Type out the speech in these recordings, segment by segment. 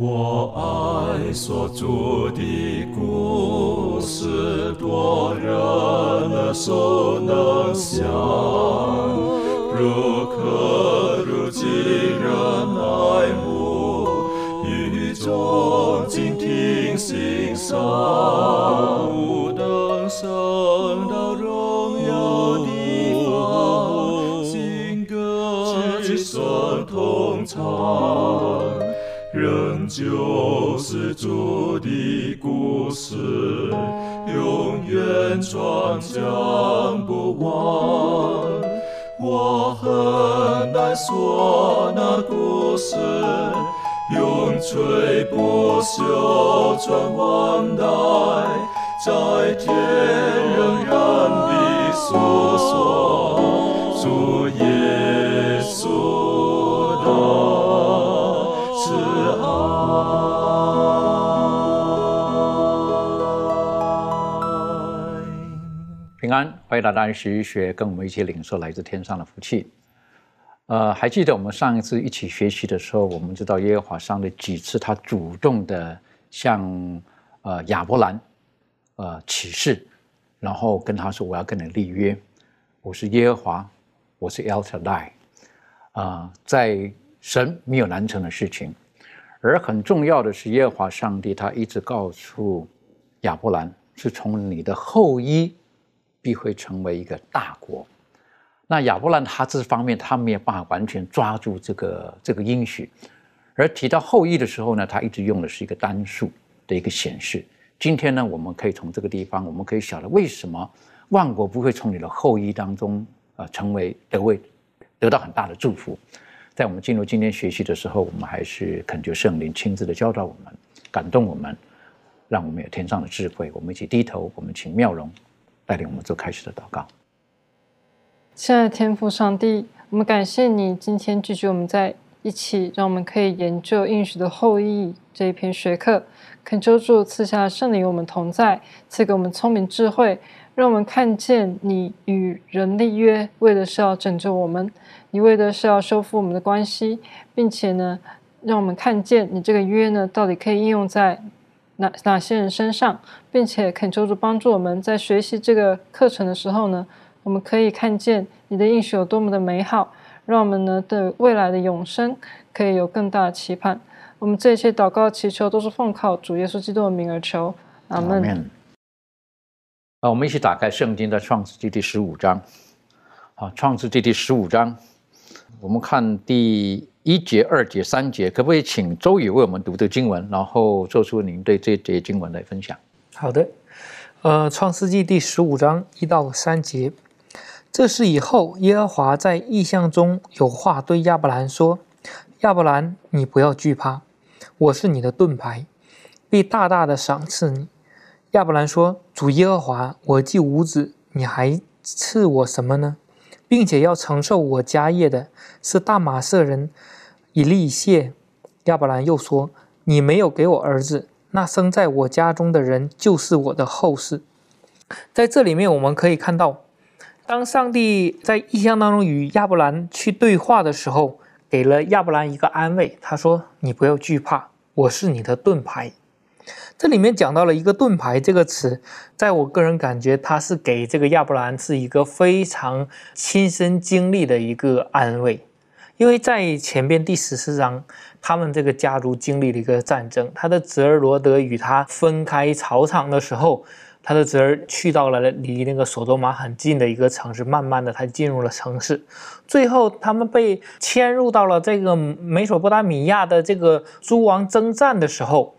我爱所住的故事，多人耳熟能详，如可如今人爱慕，语中静听心声，就是主的故事，永远传讲不完。我很难说那故事，永垂不朽传万代，在天仍然的诉说主耶稣的慈爱。平安，欢迎大家学一学，跟我们一起领受来自天上的福气。呃，还记得我们上一次一起学习的时候，我们知道耶和华上的几次，他主动的向呃亚伯兰呃起誓，然后跟他说：“我要跟你立约，我是耶和华，我是 El Shaddai。”啊，在神没有难成的事情。而很重要的是，耶和华上帝他一直告诉亚伯兰，是从你的后裔。必会成为一个大国。那亚伯兰他这方面他没有办法完全抓住这个这个应许，而提到后裔的时候呢，他一直用的是一个单数的一个显示。今天呢，我们可以从这个地方，我们可以晓得为什么万国不会从你的后裔当中啊成为得位得到很大的祝福。在我们进入今天学习的时候，我们还是恳求圣灵亲自的教导我们，感动我们，让我们有天上的智慧。我们一起低头，我们请妙容。带领我们做开始的祷告。亲爱的天父上帝，我们感谢你今天聚集我们在一起，让我们可以研究应许的后裔这一篇学课。恳求主赐下圣灵与我们同在，赐给我们聪明智慧，让我们看见你与人立约，为的是要拯救我们，你为的是要修复我们的关系，并且呢，让我们看见你这个约呢，到底可以应用在。哪哪些人身上，并且恳求主帮助我们在学习这个课程的时候呢，我们可以看见你的应许有多么的美好，让我们呢对未来的永生可以有更大的期盼。我们这些祷告祈求都是奉靠主耶稣基督的名而求，阿门。啊，我们一起打开圣经的创世纪第十五章。好，创世纪第十五章，我们看第。一节、二节、三节，可不可以请周宇为我们读这经文，然后做出您对这节经文的分享？好的，呃，《创世纪》第十五章一到三节，这是以后耶和华在异象中有话对亚伯兰说：“亚伯兰，你不要惧怕，我是你的盾牌，必大大的赏赐你。”亚伯兰说：“主耶和华，我既无子，你还赐我什么呢？并且要承受我家业的是大马色人。”以利谢，亚伯兰又说：“你没有给我儿子，那生在我家中的人就是我的后世。”在这里面，我们可以看到，当上帝在异象当中与亚伯兰去对话的时候，给了亚伯兰一个安慰。他说：“你不要惧怕，我是你的盾牌。”这里面讲到了一个“盾牌”这个词，在我个人感觉，它是给这个亚伯兰是一个非常亲身经历的一个安慰。因为在前边第十四章，他们这个家族经历了一个战争，他的侄儿罗德与他分开草场的时候，他的侄儿去到了离那个索多玛很近的一个城市，慢慢的他进入了城市，最后他们被迁入到了这个美索不达米亚的这个诸王征战的时候，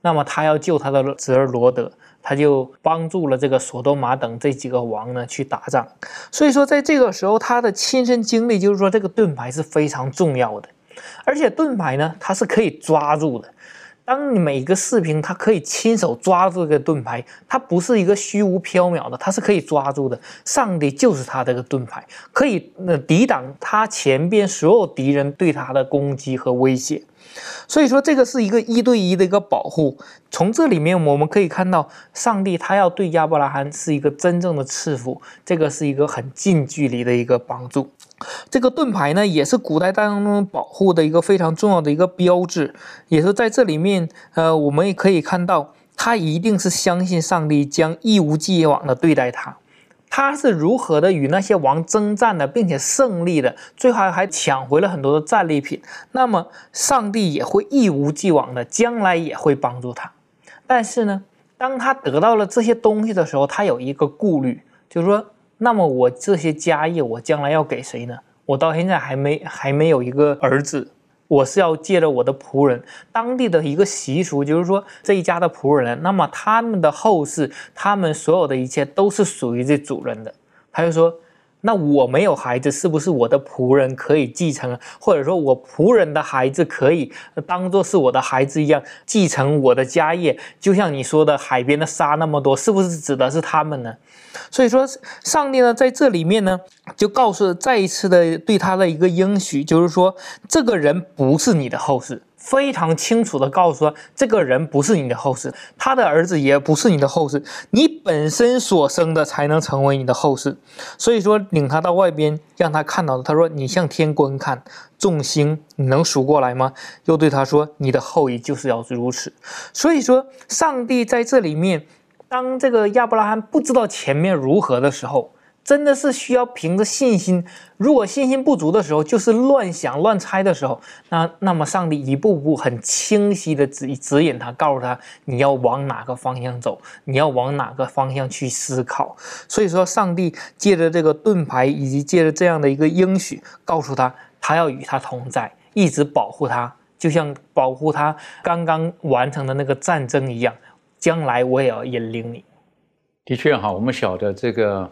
那么他要救他的侄儿罗德。他就帮助了这个索多玛等这几个王呢去打仗，所以说在这个时候他的亲身经历就是说这个盾牌是非常重要的，而且盾牌呢它是可以抓住的。当你每个士兵他可以亲手抓住这个盾牌，它不是一个虚无缥缈的，它是可以抓住的。上帝就是他这个盾牌，可以呃抵挡他前边所有敌人对他的攻击和威胁。所以说，这个是一个一对一的一个保护。从这里面我们可以看到，上帝他要对亚伯拉罕是一个真正的赐福，这个是一个很近距离的一个帮助。这个盾牌呢，也是古代当中保护的一个非常重要的一个标志，也是在这里面，呃，我们也可以看到，他一定是相信上帝将一无既往的对待他。他是如何的与那些王征战的，并且胜利的，最后还抢回了很多的战利品。那么，上帝也会一无既往的，将来也会帮助他。但是呢，当他得到了这些东西的时候，他有一个顾虑，就是说，那么我这些家业，我将来要给谁呢？我到现在还没还没有一个儿子。我是要借着我的仆人，当地的一个习俗，就是说这一家的仆人，那么他们的后世，他们所有的一切都是属于这主人的。他就说。那我没有孩子，是不是我的仆人可以继承？或者说我仆人的孩子可以当做是我的孩子一样继承我的家业？就像你说的，海边的沙那么多，是不是指的是他们呢？所以说，上帝呢在这里面呢，就告诉再一次的对他的一个应许，就是说这个人不是你的后世。非常清楚的告诉说，这个人不是你的后世，他的儿子也不是你的后世，你本身所生的才能成为你的后世。所以说，领他到外边，让他看到他说：“你向天观看，众星，你能数过来吗？”又对他说：“你的后裔就是要如此。”所以说，上帝在这里面，当这个亚伯拉罕不知道前面如何的时候。真的是需要凭着信心，如果信心不足的时候，就是乱想乱猜的时候，那那么上帝一步步很清晰的指指引他，告诉他你要往哪个方向走，你要往哪个方向去思考。所以说，上帝借着这个盾牌，以及借着这样的一个应许，告诉他他要与他同在，一直保护他，就像保护他刚刚完成的那个战争一样。将来我也要引领你。的确哈，我们晓得这个。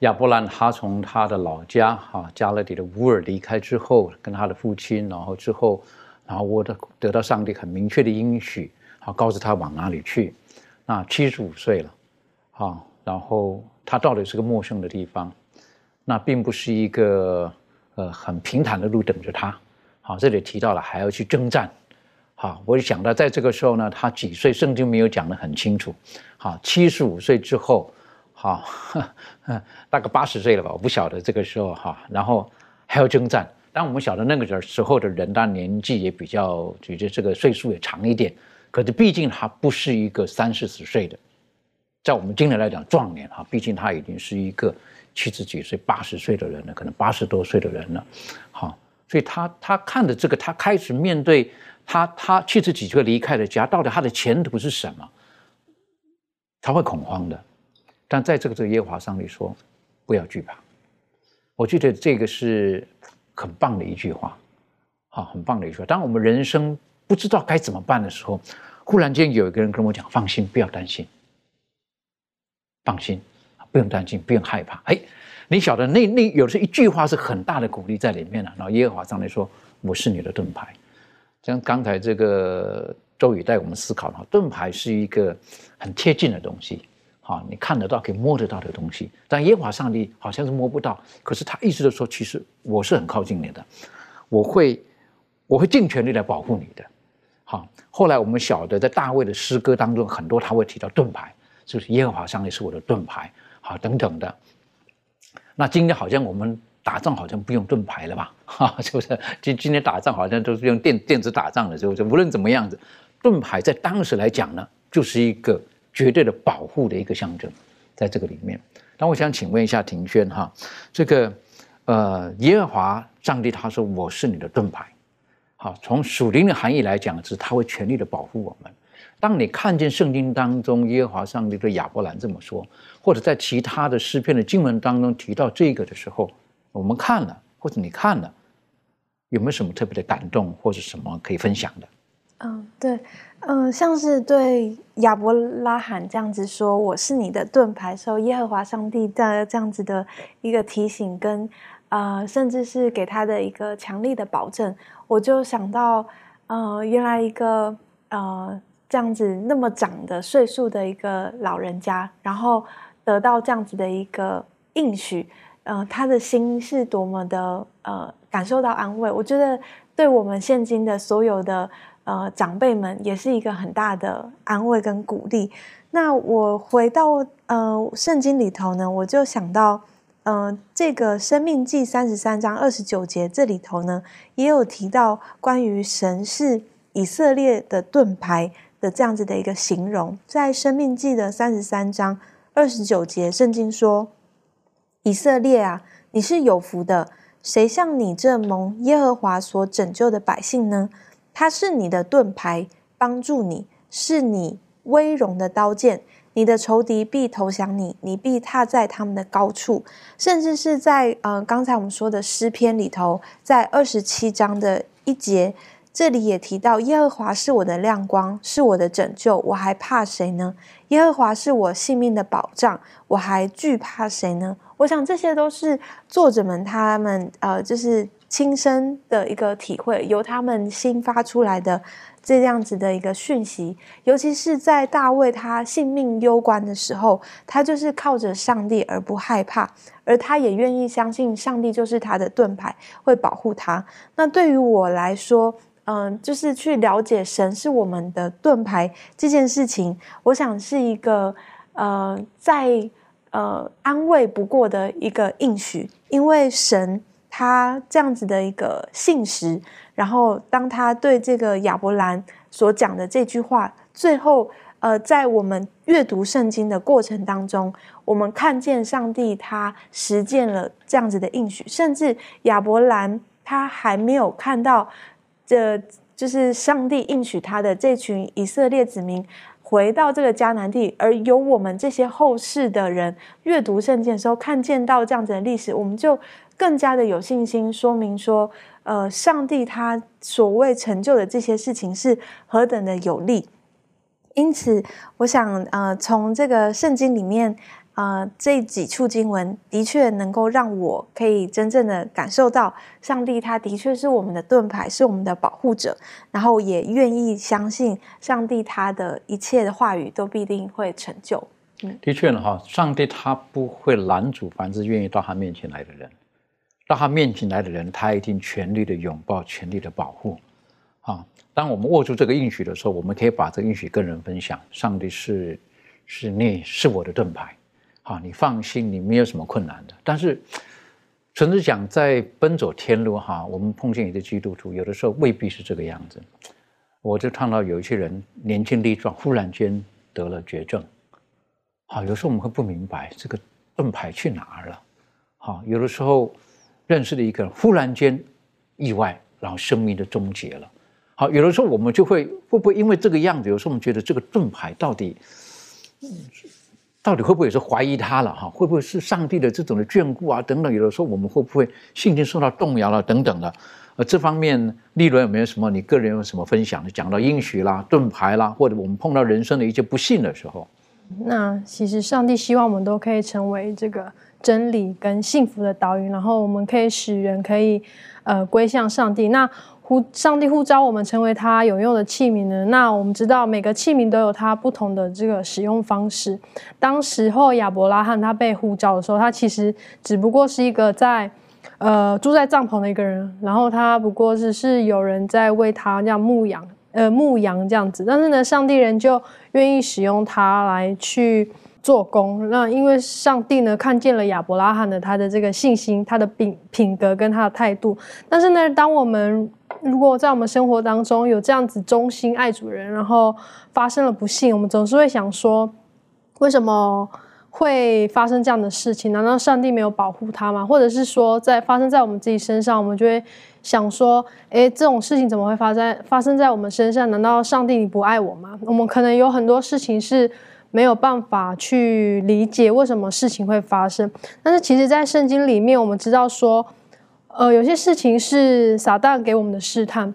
亚伯兰他从他的老家哈加勒底的乌尔离开之后，跟他的父亲，然后之后，然后我的得到上帝很明确的应许，好告诉他往哪里去。那七十五岁了，好，然后他到底是个陌生的地方，那并不是一个呃很平坦的路等着他。好，这里提到了还要去征战。好，我就想到在这个时候呢，他几岁？圣经没有讲得很清楚。好，七十五岁之后。好，大概八十岁了吧，我不晓得这个时候哈，然后还要征战。但我们晓得那个时候的人，当年纪也比较，觉得这个岁数也长一点。可是毕竟他不是一个三四十岁的，在我们今天来讲壮年哈，毕竟他已经是一个七十几岁、八十岁的人了，可能八十多岁的人了。好，所以他他看着这个，他开始面对他他七十几岁离开了家，到底他的前途是什么？他会恐慌的。但在这个这个耶和华上帝说，不要惧怕。我觉得这个是很棒的一句话，好，很棒的一句话。当我们人生不知道该怎么办的时候，忽然间有一个人跟我讲：“放心，不要担心，放心，不用担心，不用害怕。”哎，你晓得那那有时候一句话是很大的鼓励在里面了。然后耶和华上帝说：“我是你的盾牌。”像刚才这个周宇带我们思考的话，盾牌是一个很贴近的东西。啊，你看得到、可以摸得到的东西，但耶和华上帝好像是摸不到。可是他一直都说，其实我是很靠近你的，我会，我会尽全力来保护你的。好，后来我们晓得，在大卫的诗歌当中，很多他会提到盾牌，就是耶和华上帝是我的盾牌，好等等的。那今天好像我们打仗好像不用盾牌了吧？哈，是不是？今今天打仗好像都是用电电子打仗的，是不是？无论怎么样子，盾牌在当时来讲呢，就是一个。绝对的保护的一个象征，在这个里面。那我想请问一下庭轩哈，这个呃，耶和华上帝他说我是你的盾牌，好，从属灵的含义来讲是他会全力的保护我们。当你看见圣经当中耶和华上帝对亚伯兰这么说，或者在其他的诗篇的经文当中提到这个的时候，我们看了或者你看了，有没有什么特别的感动或者什么可以分享的？嗯，对。嗯，像是对亚伯拉罕这样子说：“我是你的盾牌。”时候，耶和华上帝在这样子的一个提醒，跟呃，甚至是给他的一个强力的保证，我就想到，呃，原来一个呃这样子那么长的岁数的一个老人家，然后得到这样子的一个应许，呃，他的心是多么的呃感受到安慰。我觉得。对我们现今的所有的呃长辈们，也是一个很大的安慰跟鼓励。那我回到呃圣经里头呢，我就想到，呃，这个《生命记》三十三章二十九节这里头呢，也有提到关于神是以色列的盾牌的这样子的一个形容，在《生命记》的三十三章二十九节，圣经说：“以色列啊，你是有福的，谁像你这蒙耶和华所拯救的百姓呢？他是你的盾牌，帮助你，是你。”威荣的刀剑，你的仇敌必投降你，你必踏在他们的高处。甚至是在呃刚才我们说的诗篇里头，在二十七章的一节，这里也提到耶和华是我的亮光，是我的拯救，我还怕谁呢？耶和华是我性命的保障，我还惧怕谁呢？我想这些都是作者们他们呃就是亲身的一个体会，由他们心发出来的。这样子的一个讯息，尤其是在大卫他性命攸关的时候，他就是靠着上帝而不害怕，而他也愿意相信上帝就是他的盾牌，会保护他。那对于我来说，嗯，就是去了解神是我们的盾牌这件事情，我想是一个呃，再呃安慰不过的一个应许，因为神他这样子的一个信实。然后，当他对这个亚伯兰所讲的这句话，最后，呃，在我们阅读圣经的过程当中，我们看见上帝他实践了这样子的应许，甚至亚伯兰他还没有看到，这就是上帝应许他的这群以色列子民回到这个迦南地，而由我们这些后世的人阅读圣经的时候，看见到这样子的历史，我们就更加的有信心，说明说。呃，上帝他所谓成就的这些事情是何等的有利，因此，我想，呃，从这个圣经里面，呃，这几处经文的确能够让我可以真正的感受到，上帝他的确是我们的盾牌，是我们的保护者，然后也愿意相信上帝他的一切的话语都必定会成就。嗯，的确呢，哈，上帝他不会拦阻凡是愿意到他面前来的人。到他面前来的人，他一定全力的拥抱，全力的保护。啊，当我们握住这个应许的时候，我们可以把这个应许跟人分享。上帝是，是你是我的盾牌。好，你放心，你没有什么困难的。但是，甚至讲在奔走天路哈，我们碰见一个基督徒，有的时候未必是这个样子。我就看到有一些人年轻力壮，忽然间得了绝症。好，有时候我们会不明白这个盾牌去哪儿了。好，有的时候。认识的一个人，忽然间意外，然后生命的终结了。好，有的时候我们就会会不会因为这个样子，有时候我们觉得这个盾牌到底到底会不会也是怀疑他了？哈，会不会是上帝的这种的眷顾啊？等等，有的时候我们会不会信心受到动摇了？等等的。呃，这方面利伦有没有什么？你个人有什么分享的？讲到应许啦、盾牌啦，或者我们碰到人生的一些不幸的时候，那其实上帝希望我们都可以成为这个。真理跟幸福的导引，然后我们可以使人可以呃归向上帝。那呼上帝呼召我们成为他有用的器皿呢？那我们知道每个器皿都有它不同的这个使用方式。当时候亚伯拉罕他被呼召的时候，他其实只不过是一个在呃住在帐篷的一个人，然后他不过是是有人在为他这样牧养呃牧羊这样子。但是呢，上帝人就愿意使用他来去。做工，那因为上帝呢看见了亚伯拉罕的他的这个信心，他的品品格跟他的态度。但是呢，当我们如果在我们生活当中有这样子忠心爱主人，然后发生了不幸，我们总是会想说，为什么会发生这样的事情？难道上帝没有保护他吗？或者是说，在发生在我们自己身上，我们就会想说，诶，这种事情怎么会发生发生在我们身上？难道上帝你不爱我吗？我们可能有很多事情是。没有办法去理解为什么事情会发生，但是其实，在圣经里面，我们知道说，呃，有些事情是撒旦给我们的试探，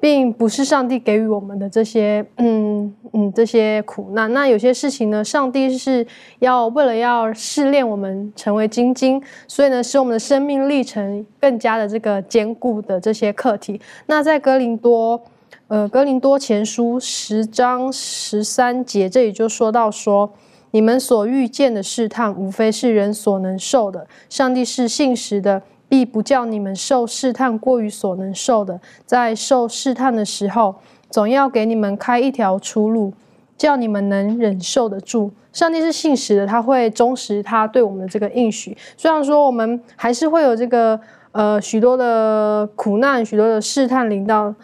并不是上帝给予我们的这些，嗯嗯，这些苦难。那有些事情呢，上帝是要为了要试炼我们成为精精，所以呢，使我们的生命历程更加的这个坚固的这些课题。那在哥林多。呃，哥林多前书十章十三节，这里就说到说，你们所遇见的试探，无非是人所能受的。上帝是信实的，必不叫你们受试探过于所能受的，在受试探的时候，总要给你们开一条出路，叫你们能忍受得住。上帝是信实的，他会忠实他对我们的这个应许。虽然说我们还是会有这个呃许多的苦难、许多的试探临到。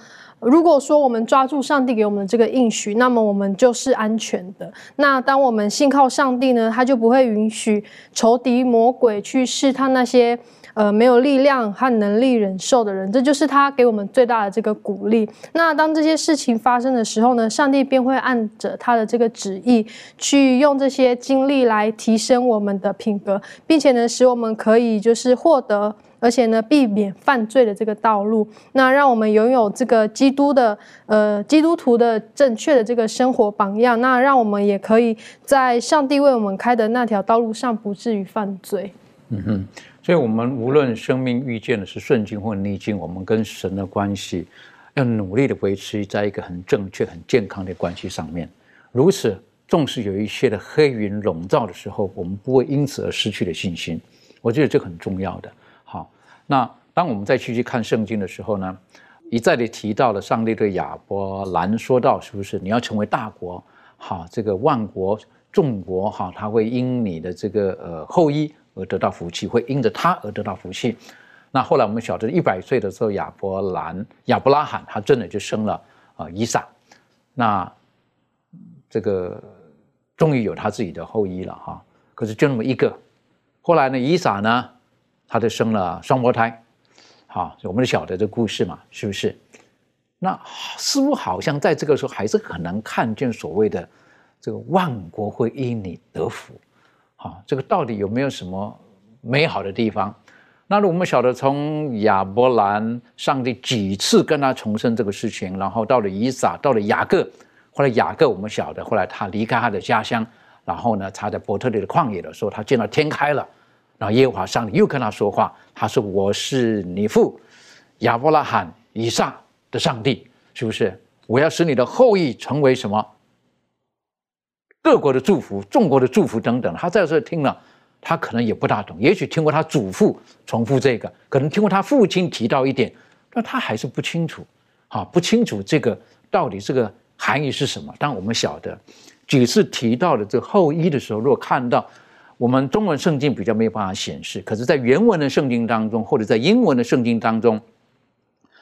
如果说我们抓住上帝给我们的这个应许，那么我们就是安全的。那当我们信靠上帝呢，他就不会允许仇敌魔鬼去试探那些呃没有力量和能力忍受的人。这就是他给我们最大的这个鼓励。那当这些事情发生的时候呢，上帝便会按着他的这个旨意，去用这些经历来提升我们的品格，并且呢，使我们可以就是获得。而且呢，避免犯罪的这个道路，那让我们拥有这个基督的呃基督徒的正确的这个生活榜样，那让我们也可以在上帝为我们开的那条道路上不至于犯罪。嗯哼，所以我们无论生命遇见的是顺境或逆境，我们跟神的关系要努力的维持在一个很正确、很健康的关系上面。如此，纵使有一些的黑云笼罩的时候，我们不会因此而失去了信心。我觉得这很重要的。那当我们再去去看圣经的时候呢，一再的提到了上帝对亚伯兰说到，是不是你要成为大国？好，这个万国众国哈，他会因你的这个呃后裔而得到福气，会因着他而得到福气。那后来我们晓得，一百岁的时候，亚伯兰亚伯拉罕他真的就生了啊以撒，那这个终于有他自己的后裔了哈。可是就那么一个，后来呢，以撒呢？他就生了双胞胎，好，我们就晓得这故事嘛，是不是？那似乎好像在这个时候还是很难看见所谓的这个万国会因你得福，好，这个到底有没有什么美好的地方？那我们晓得从亚伯兰，上帝几次跟他重申这个事情，然后到了以撒，到了雅各，后来雅各我们晓得，后来他离开他的家乡，然后呢，他在伯特利的旷野的时候，他见到天开了。然后耶和华上帝又跟他说话，他说：“我是你父亚伯拉罕、以撒的上帝，是不是？我要使你的后裔成为什么？各国的祝福、众国的祝福等等。”他在这听了，他可能也不大懂，也许听过他祖父重复这个，可能听过他父亲提到一点，但他还是不清楚，啊，不清楚这个到底这个含义是什么。但我们晓得几次提到的这后裔的时候，如果看到。我们中文圣经比较没有办法显示，可是，在原文的圣经当中，或者在英文的圣经当中，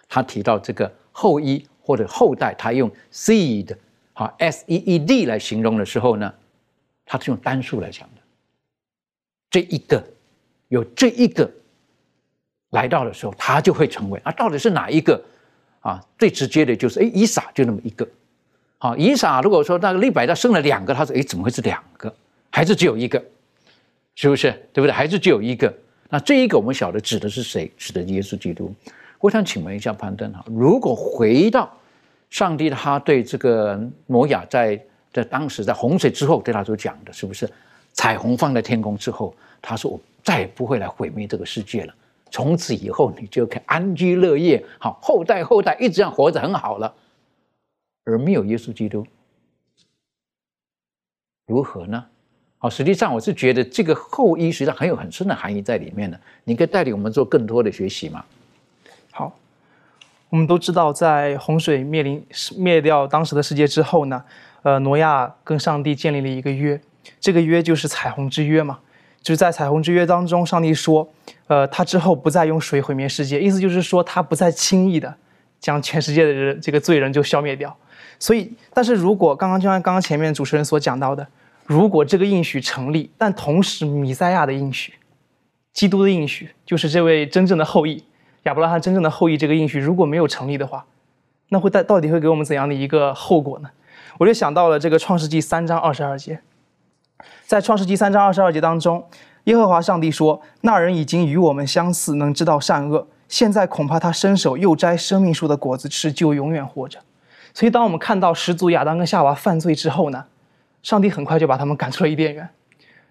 他提到这个后裔或者后代，他用 seed，好 s e e d 来形容的时候呢，他是用单数来讲的。这一个有这一个来到的时候，他就会成为啊，到底是哪一个啊？最直接的就是哎，以撒就那么一个。好，以撒如果说那个利百加生了两个，他说哎，怎么会是两个？还是只有一个？是不是对不对？还是只有一个？那这一个我们晓得指的是谁？指的耶稣基督。我想请问一下潘登哈，如果回到上帝他对这个挪亚在在当时在洪水之后对他所讲的，是不是彩虹放在天空之后，他说我再也不会来毁灭这个世界了，从此以后你就可以安居乐业，好后代后代一直这样活着很好了，而没有耶稣基督，如何呢？好，实际上我是觉得这个后裔实际上很有很深的含义在里面的。你可以带领我们做更多的学习吗？好，我们都知道，在洪水灭临灭掉当时的世界之后呢，呃，挪亚跟上帝建立了一个约，这个约就是彩虹之约嘛。就是在彩虹之约当中，上帝说，呃，他之后不再用水毁灭世界，意思就是说他不再轻易的将全世界的人这个罪人就消灭掉。所以，但是如果刚刚就像刚刚前面主持人所讲到的。如果这个应许成立，但同时弥赛亚的应许、基督的应许，就是这位真正的后裔亚伯拉罕真正的后裔这个应许如果没有成立的话，那会带到底会给我们怎样的一个后果呢？我就想到了这个创世纪三章二十二节，在创世纪三章二十二节当中，耶和华上帝说：“那人已经与我们相似，能知道善恶。现在恐怕他伸手又摘生命树的果子吃，就永远活着。”所以，当我们看到始祖亚当跟夏娃犯罪之后呢？上帝很快就把他们赶出了伊甸园，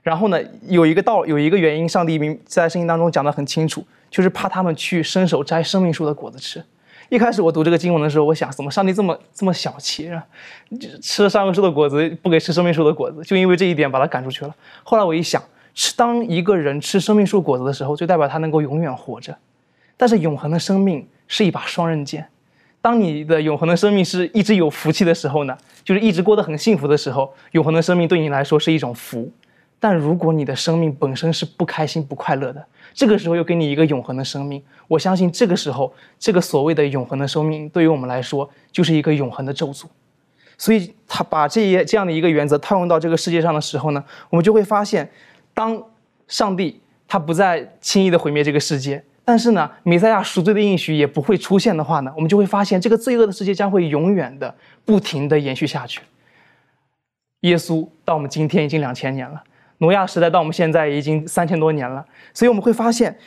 然后呢，有一个道有一个原因，上帝明在圣经当中讲得很清楚，就是怕他们去伸手摘生命树的果子吃。一开始我读这个经文的时候，我想，怎么上帝这么这么小气啊？吃了生命树的果子，不给吃生命树的果子，就因为这一点把他赶出去了。后来我一想，吃当一个人吃生命树果子的时候，就代表他能够永远活着。但是永恒的生命是一把双刃剑。当你的永恒的生命是一直有福气的时候呢，就是一直过得很幸福的时候，永恒的生命对你来说是一种福。但如果你的生命本身是不开心、不快乐的，这个时候又给你一个永恒的生命，我相信这个时候，这个所谓的永恒的生命，对于我们来说就是一个永恒的咒诅。所以，他把这些这样的一个原则套用到这个世界上的时候呢，我们就会发现，当上帝他不再轻易的毁灭这个世界，但是呢，弥赛亚赎罪的应许也不会出现的话呢，我们就会发现，这个罪恶的世界将会永远的、不停的延续下去。耶稣到我们今天已经两千年了，挪亚时代到我们现在已经三千多年了，所以我们会发现。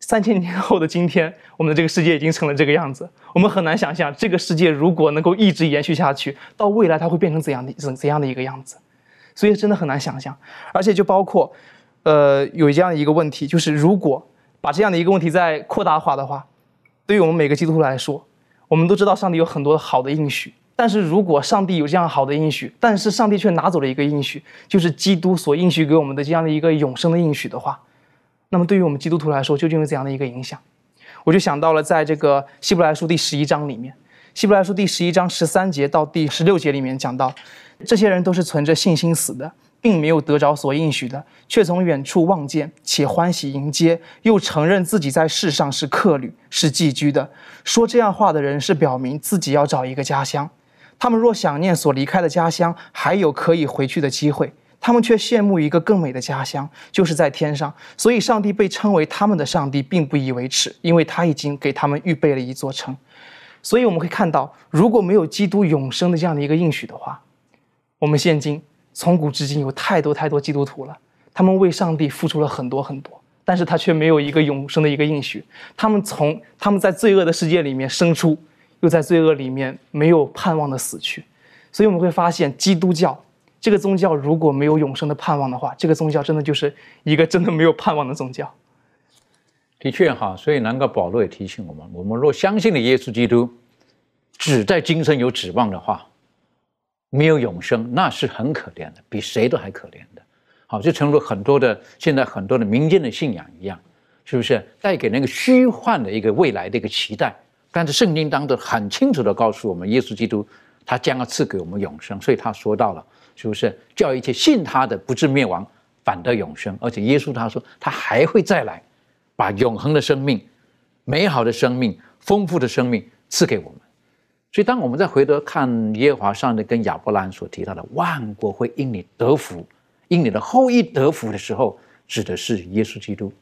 三千年后的今天，我们的这个世界已经成了这个样子。我们很难想象，这个世界如果能够一直延续下去，到未来它会变成怎样的怎怎样的一个样子。所以真的很难想象。而且就包括，呃，有这样一个问题，就是如果把这样的一个问题再扩大化的话，对于我们每个基督徒来说，我们都知道上帝有很多好的应许。但是如果上帝有这样好的应许，但是上帝却拿走了一个应许，就是基督所应许给我们的这样的一个永生的应许的话。那么对于我们基督徒来说，究竟有怎样的一个影响？我就想到了，在这个希伯来书第十一章里面，希伯来书第十一章十三节到第十六节里面讲到，这些人都是存着信心死的，并没有得着所应许的，却从远处望见，且欢喜迎接，又承认自己在世上是客旅，是寄居的。说这样话的人，是表明自己要找一个家乡。他们若想念所离开的家乡，还有可以回去的机会。他们却羡慕一个更美的家乡，就是在天上。所以，上帝被称为他们的上帝，并不以为耻，因为他已经给他们预备了一座城。所以，我们可以看到，如果没有基督永生的这样的一个应许的话，我们现今从古至今有太多太多基督徒了，他们为上帝付出了很多很多，但是他却没有一个永生的一个应许。他们从他们在罪恶的世界里面生出，又在罪恶里面没有盼望的死去。所以，我们会发现基督教。这个宗教如果没有永生的盼望的话，这个宗教真的就是一个真的没有盼望的宗教。的确哈，所以南哥保罗也提醒我们：我们若相信了耶稣基督，只在今生有指望的话，没有永生，那是很可怜的，比谁都还可怜的。好，就成了很多的现在很多的民间的信仰一样，是不是带给那个虚幻的一个未来的一个期待？但是圣经当中很清楚的告诉我们，耶稣基督他将要赐给我们永生，所以他说到了。是不是叫一切信他的不至灭亡，反得永生？而且耶稣他说他还会再来，把永恒的生命、美好的生命、丰富的生命赐给我们。所以，当我们再回头看耶和华上帝跟亚伯拉罕所提到的万国会因你得福，因你的后裔得福的时候，指的是耶稣基督。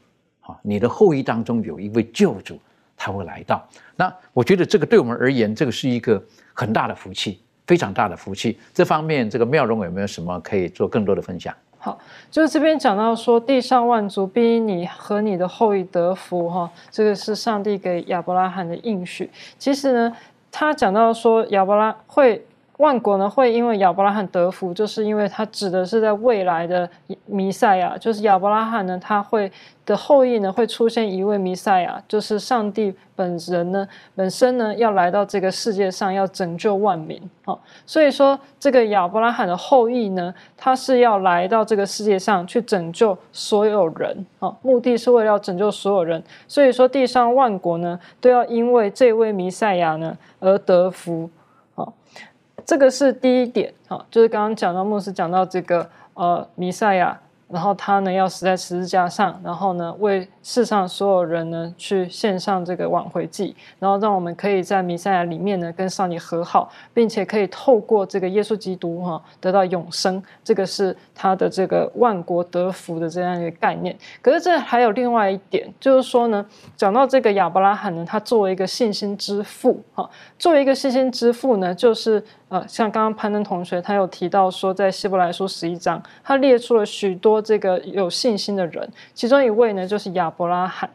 啊，你的后裔当中有一位救主，他会来到。那我觉得这个对我们而言，这个是一个很大的福气。非常大的福气，这方面这个妙容有没有什么可以做更多的分享？好，就是这边讲到说，地上万族必因你和你的后裔得福，哈，这个是上帝给亚伯拉罕的应许。其实呢，他讲到说亚伯拉会。万国呢会因为亚伯拉罕得福，就是因为他指的是在未来的弥赛亚，就是亚伯拉罕呢，他会的后裔呢会出现一位弥赛亚，就是上帝本人呢本身呢要来到这个世界上要拯救万民哦，所以说这个亚伯拉罕的后裔呢，他是要来到这个世界上去拯救所有人哦，目的是为了要拯救所有人，所以说地上万国呢都要因为这位弥赛亚呢而得福。这个是第一点，好，就是刚刚讲到牧师讲到这个呃弥赛亚。然后他呢要死在十字架上，然后呢为世上所有人呢去献上这个挽回祭，然后让我们可以在弥赛亚里面呢跟上帝和好，并且可以透过这个耶稣基督哈得到永生。这个是他的这个万国得福的这样一个概念。可是这还有另外一点，就是说呢，讲到这个亚伯拉罕呢，他作为一个信心之父哈，作为一个信心之父呢，就是。呃，像刚刚攀登同学，他有提到说，在希伯来书十一章，他列出了许多这个有信心的人，其中一位呢就是亚伯拉罕。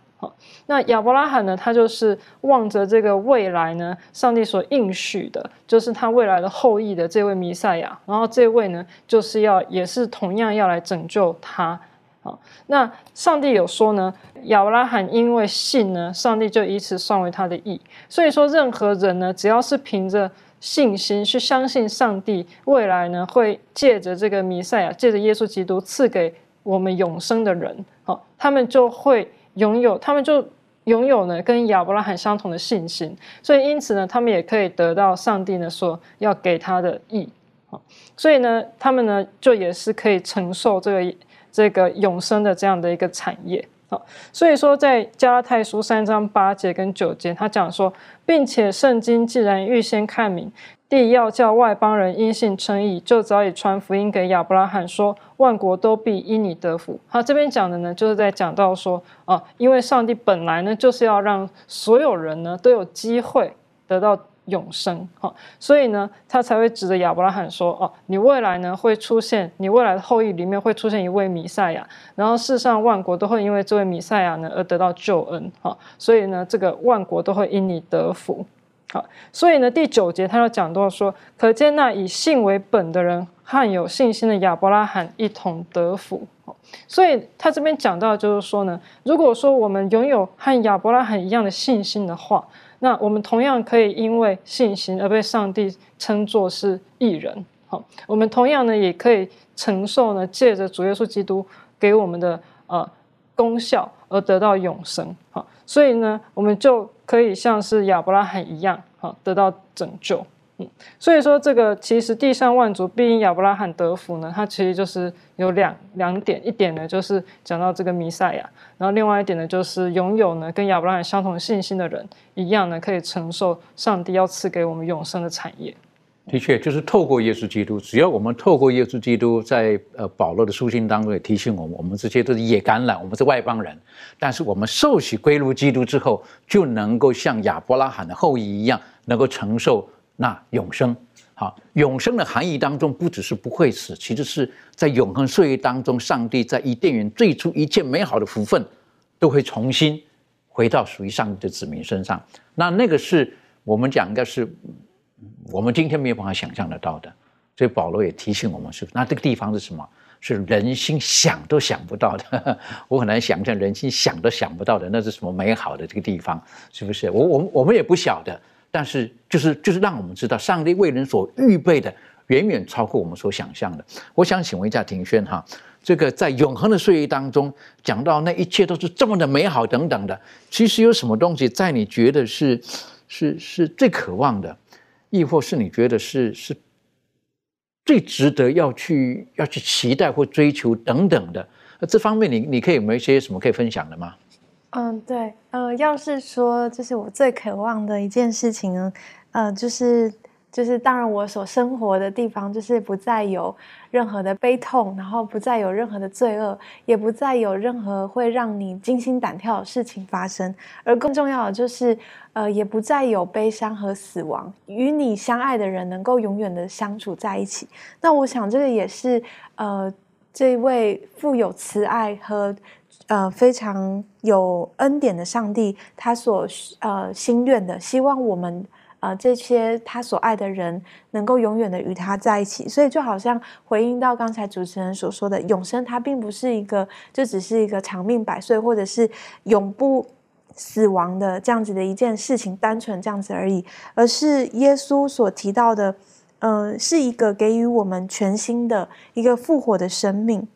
那亚伯拉罕呢，他就是望着这个未来呢，上帝所应许的，就是他未来的后裔的这位弥赛亚，然后这位呢，就是要也是同样要来拯救他。好，那上帝有说呢，亚伯拉罕因为信呢，上帝就以此算为他的义。所以说，任何人呢，只要是凭着。信心去相信上帝未来呢会借着这个弥赛亚，借着耶稣基督赐给我们永生的人，好，他们就会拥有，他们就拥有呢跟亚伯拉罕相同的信心，所以因此呢，他们也可以得到上帝呢说要给他的义，好，所以呢，他们呢就也是可以承受这个这个永生的这样的一个产业。好，所以说在加拉太书三章八节跟九节，他讲说，并且圣经既然预先看明，地要叫外邦人因信称义，就早已传福音给亚伯拉罕说，万国都必因你得福。好，这边讲的呢，就是在讲到说啊，因为上帝本来呢，就是要让所有人呢都有机会得到。永生，哈，所以呢，他才会指着亚伯拉罕说：“哦，你未来呢会出现，你未来的后裔里面会出现一位弥赛亚，然后世上万国都会因为这位弥赛亚呢而得到救恩，哈，所以呢，这个万国都会因你得福，好，所以呢，第九节他要讲到说，可见那以信为本的人和有信心的亚伯拉罕一同得福，所以他这边讲到就是说呢，如果说我们拥有和亚伯拉罕一样的信心的话。那我们同样可以因为信心而被上帝称作是义人，好，我们同样呢也可以承受呢借着主耶稣基督给我们的呃功效而得到永生，好，所以呢我们就可以像是亚伯拉罕一样，好得到拯救。所以说，这个其实地上万族必因亚伯拉罕得福呢，它其实就是有两两点，一点呢就是讲到这个弥赛亚，然后另外一点呢就是拥有呢跟亚伯拉罕相同信心的人一样呢，可以承受上帝要赐给我们永生的产业。的确，就是透过耶稣基督，只要我们透过耶稣基督，在呃保罗的书信当中也提醒我们，我们这些都是野橄榄，我们是外邦人，但是我们受洗归入基督之后，就能够像亚伯拉罕的后裔一样，能够承受。那永生，好，永生的含义当中，不只是不会死，其实是在永恒岁月当中，上帝在伊甸园最初一切美好的福分，都会重新回到属于上帝的子民身上。那那个是我们讲的是，我们今天没有办法想象得到的。所以保罗也提醒我们是，那这个地方是什么？是人心想都想不到的。我很难想象人心想都想不到的，那是什么美好的这个地方？是不是？我我我们也不晓得。但是，就是就是让我们知道，上帝为人所预备的远远超过我们所想象的。我想请问一下庭轩哈，这个在永恒的岁月当中，讲到那一切都是这么的美好等等的，其实有什么东西在你觉得是是是最渴望的，亦或是你觉得是是最值得要去要去期待或追求等等的？那这方面你你可以有没有一些什么可以分享的吗？嗯，对，呃，要是说就是我最渴望的一件事情呢，呃，就是就是当然我所生活的地方就是不再有任何的悲痛，然后不再有任何的罪恶，也不再有任何会让你惊心胆跳的事情发生，而更重要的就是，呃，也不再有悲伤和死亡，与你相爱的人能够永远的相处在一起。那我想这个也是，呃，这位富有慈爱和。呃，非常有恩典的上帝，他所呃心愿的，希望我们呃这些他所爱的人能够永远的与他在一起。所以就好像回应到刚才主持人所说的，永生它并不是一个就只是一个长命百岁，或者是永不死亡的这样子的一件事情，单纯这样子而已，而是耶稣所提到的，嗯，是一个给予我们全新的一个复活的生命。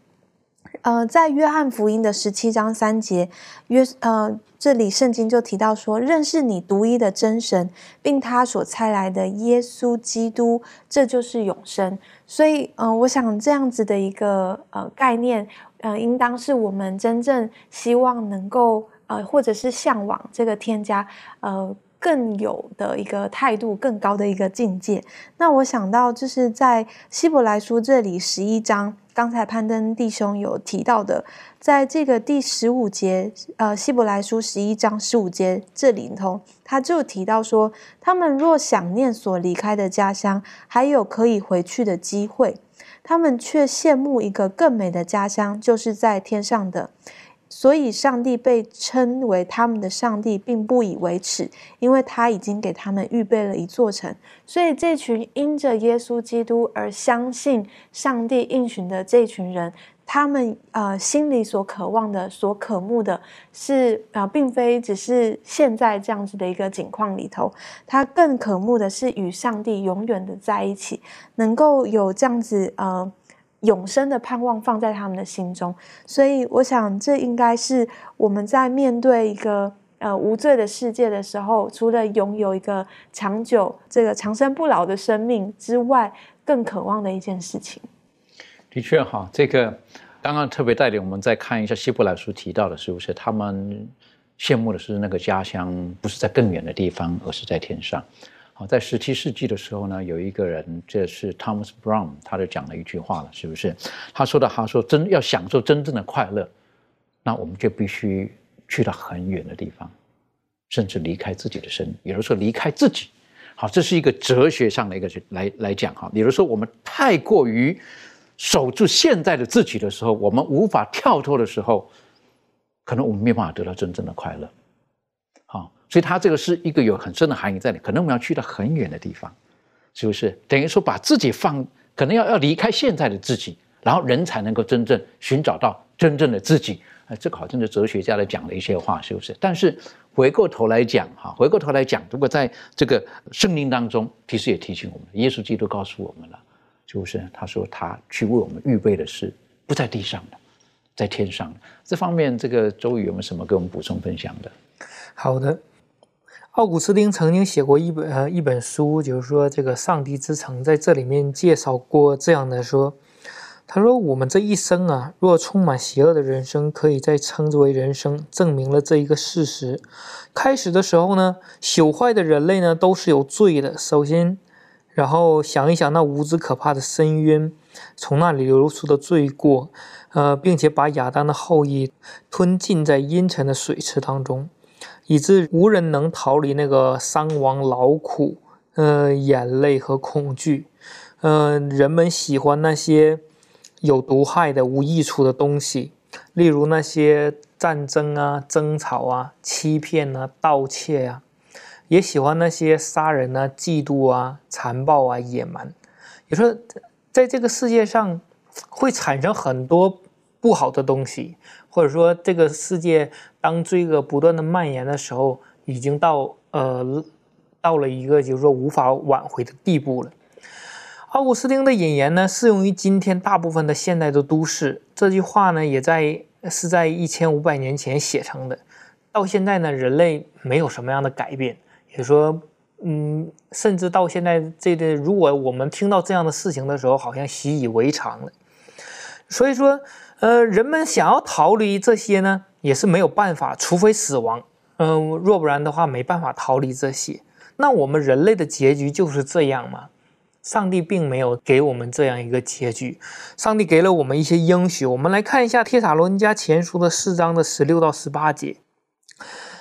呃，在约翰福音的十七章三节，约呃这里圣经就提到说，认识你独一的真神，并他所差来的耶稣基督，这就是永生。所以，嗯，我想这样子的一个呃概念，呃，应当是我们真正希望能够呃，或者是向往这个添加呃更有的一个态度，更高的一个境界。那我想到就是在希伯来书这里十一章。刚才攀登弟兄有提到的，在这个第十五节，呃，希伯来书十一章十五节这里头，他就提到说，他们若想念所离开的家乡，还有可以回去的机会，他们却羡慕一个更美的家乡，就是在天上的。所以，上帝被称为他们的上帝，并不以为耻，因为他已经给他们预备了一座城。所以，这群因着耶稣基督而相信上帝应许的这群人，他们呃心里所渴望的、所渴慕的，是啊，并非只是现在这样子的一个境况里头，他更渴慕的是与上帝永远的在一起，能够有这样子呃。永生的盼望放在他们的心中。所以，我想这应该是我们在面对一个呃无罪的世界的时候，除了拥有一个长久、这个长生不老的生命之外，更渴望的一件事情。的确，哈，这个刚刚特别带领我们再看一下希伯来书提到的，是不是他们羡慕的是那个家乡不是在更远的地方，而是在天上。好，在十七世纪的时候呢，有一个人，这是 Thomas Brown，他就讲了一句话了，是不是？他说的，他说真要享受真正的快乐，那我们就必须去到很远的地方，甚至离开自己的身，有的时候离开自己。好，这是一个哲学上的一个来来讲哈。比如说，我们太过于守住现在的自己的时候，我们无法跳脱的时候，可能我们没办法得到真正的快乐。所以它这个是一个有很深的含义在里，可能我们要去到很远的地方，是不是？等于说把自己放，可能要要离开现在的自己，然后人才能够真正寻找到真正的自己。哎，这个好像是哲学家来讲的一些话，是不是？但是回过头来讲，哈，回过头来讲，如果在这个圣经当中，其实也提醒我们，耶稣基督告诉我们了，是不是？他说他去为我们预备的是不在地上的，在天上的。这方面，这个周宇有没有什么跟我们补充分享的？好的。奥古斯丁曾经写过一本呃一本书，就是说这个上帝之城，在这里面介绍过这样的说，他说我们这一生啊，若充满邪恶的人生，可以再称之为人生，证明了这一个事实。开始的时候呢，朽坏的人类呢都是有罪的。首先，然后想一想那无知可怕的深渊，从那里流出的罪过，呃，并且把亚当的后裔吞进在阴沉的水池当中。以致无人能逃离那个伤亡、劳苦、呃眼泪和恐惧。嗯，人们喜欢那些有毒害的、无益处的东西，例如那些战争啊、争吵啊、欺骗啊、盗窃啊，也喜欢那些杀人啊、嫉妒啊、残暴啊、野蛮。也说，在这个世界上会产生很多不好的东西。或者说，这个世界当罪恶不断的蔓延的时候，已经到呃到了一个就是说无法挽回的地步了。奥古斯丁的引言呢，适用于今天大部分的现代的都市。这句话呢，也在是在一千五百年前写成的。到现在呢，人类没有什么样的改变，也说，嗯，甚至到现在这个，如果我们听到这样的事情的时候，好像习以为常了。所以说。呃，人们想要逃离这些呢，也是没有办法，除非死亡。嗯，若不然的话，没办法逃离这些。那我们人类的结局就是这样吗？上帝并没有给我们这样一个结局，上帝给了我们一些应许。我们来看一下《帖撒罗尼迦前书》的四章的十六到十八节。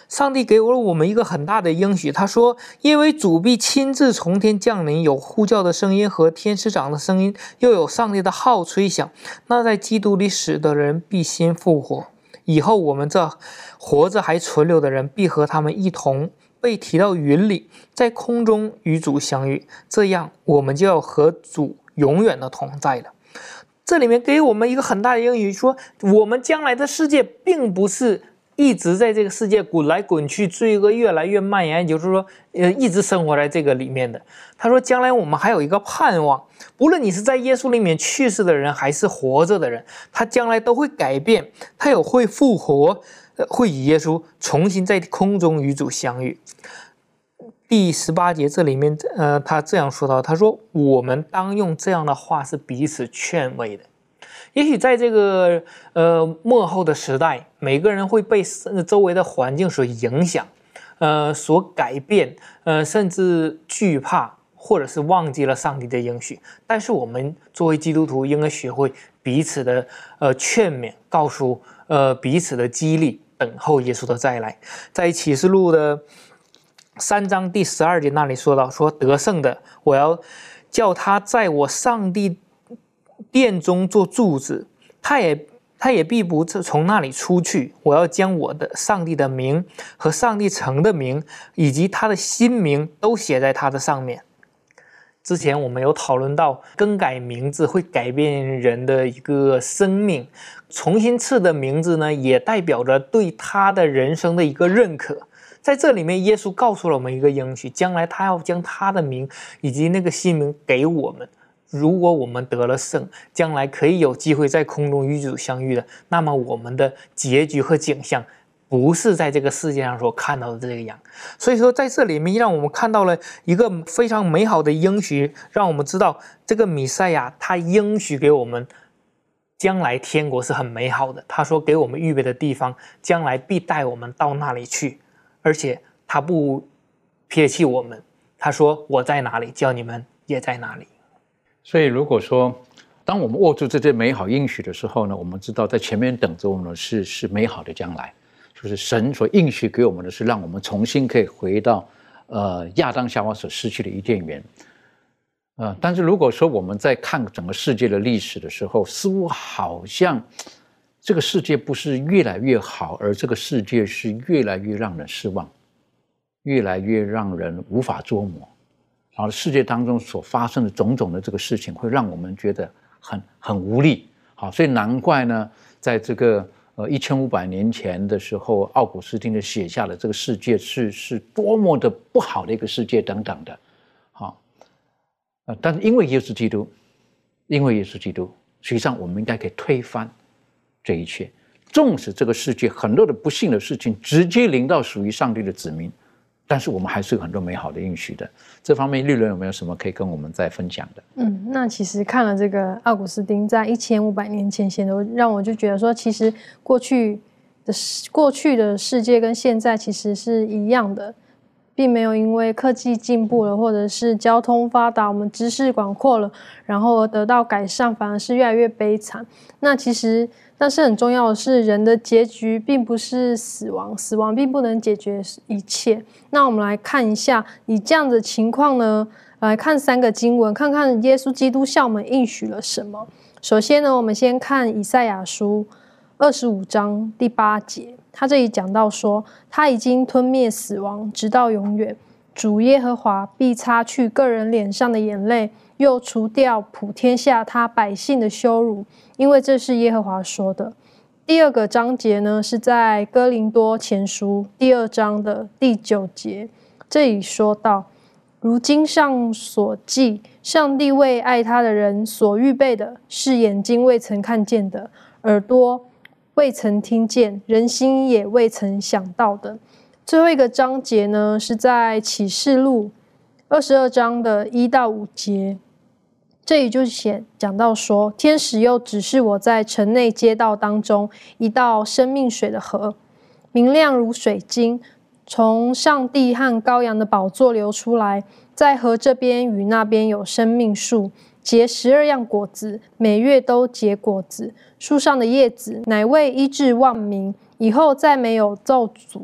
上帝给了我们一个很大的应许，他说：“因为主必亲自从天降临，有呼叫的声音和天使长的声音，又有上帝的号吹响。那在基督里死的人必先复活，以后我们这活着还存留的人，必和他们一同被提到云里，在空中与主相遇。这样，我们就要和主永远的同在了。”这里面给我们一个很大的应许，说我们将来的世界并不是。一直在这个世界滚来滚去，罪恶越来越蔓延，也就是说，呃，一直生活在这个里面的。他说，将来我们还有一个盼望，不论你是在耶稣里面去世的人，还是活着的人，他将来都会改变，他有会复活，会与耶稣重新在空中与主相遇。第十八节这里面，呃，他这样说到，他说，我们当用这样的话是彼此劝慰的。也许在这个呃幕后的时代，每个人会被周围的环境所影响，呃，所改变，呃，甚至惧怕，或者是忘记了上帝的应许。但是我们作为基督徒，应该学会彼此的呃劝勉，告诉呃彼此的激励，等候耶稣的再来。在启示录的三章第十二节那里说到：“说得胜的，我要叫他在我上帝。”殿中做柱子，他也他也必不从那里出去。我要将我的上帝的名和上帝城的名，以及他的新名都写在他的上面。之前我们有讨论到，更改名字会改变人的一个生命，重新赐的名字呢，也代表着对他的人生的一个认可。在这里面，耶稣告诉了我们一个应许，将来他要将他的名以及那个新名给我们。如果我们得了胜，将来可以有机会在空中与主相遇的，那么我们的结局和景象。不是在这个世界上所看到的这个样，所以说在这里面让我们看到了一个非常美好的应许，让我们知道这个米赛亚他应许给我们，将来天国是很美好的。他说给我们预备的地方，将来必带我们到那里去，而且他不撇弃我们。他说我在哪里，叫你们也在哪里。所以如果说当我们握住这些美好应许的时候呢，我们知道在前面等着我们的是是美好的将来。就是神所应许给我们的是，让我们重新可以回到，呃，亚当夏娃所失去的伊甸园。呃，但是如果说我们在看整个世界的历史的时候，似乎好像这个世界不是越来越好，而这个世界是越来越让人失望，越来越让人无法捉摸。然后世界当中所发生的种种的这个事情，会让我们觉得很很无力。好，所以难怪呢，在这个。呃，一千五百年前的时候，奥古斯丁的写下了这个世界是是多么的不好的一个世界等等的，好，呃，但是因为耶稣基督，因为耶稣基督，实际上我们应该可以推翻这一切，纵使这个世界很多的不幸的事情直接临到属于上帝的子民。但是我们还是有很多美好的应许的。这方面，绿人有没有什么可以跟我们再分享的？嗯，那其实看了这个奥古斯丁在一千五百年前写的，让我就觉得说，其实过去的过去的世界跟现在其实是一样的，并没有因为科技进步了，或者是交通发达，我们知识广阔了，然后得到改善，反而是越来越悲惨。那其实。但是很重要的是，人的结局并不是死亡，死亡并不能解决一切。那我们来看一下，以这样的情况呢，来看三个经文，看看耶稣基督向我们应许了什么。首先呢，我们先看以赛亚书二十五章第八节，他这里讲到说，他已经吞灭死亡，直到永远。主耶和华必擦去个人脸上的眼泪。又除掉普天下他百姓的羞辱，因为这是耶和华说的。第二个章节呢，是在哥林多前书第二章的第九节，这里说到：如经上所记，上帝为爱他的人所预备的，是眼睛未曾看见的，耳朵未曾听见，人心也未曾想到的。最后一个章节呢，是在启示录二十二章的一到五节。这里就写讲到说，天使又指示我在城内街道当中一道生命水的河，明亮如水晶，从上帝和羔羊的宝座流出来。在河这边与那边有生命树，结十二样果子，每月都结果子。树上的叶子乃为医治万民，以后再没有咒诅。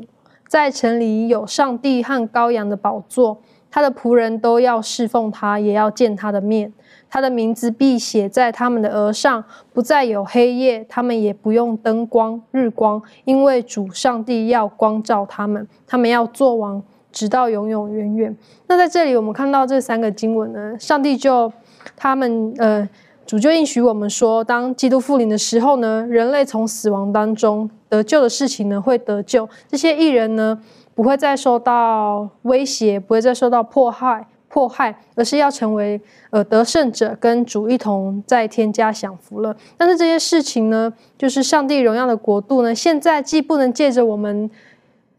在城里有上帝和羔羊的宝座，他的仆人都要侍奉他，也要见他的面。他的名字必写在他们的额上，不再有黑夜，他们也不用灯光、日光，因为主上帝要光照他们，他们要做王，直到永永远远。那在这里，我们看到这三个经文呢，上帝就他们呃，主就应许我们说，当基督复临的时候呢，人类从死亡当中得救的事情呢，会得救，这些艺人呢，不会再受到威胁，不会再受到迫害。迫害，而是要成为呃得胜者，跟主一同在天家享福了。但是这些事情呢，就是上帝荣耀的国度呢，现在既不能借着我们。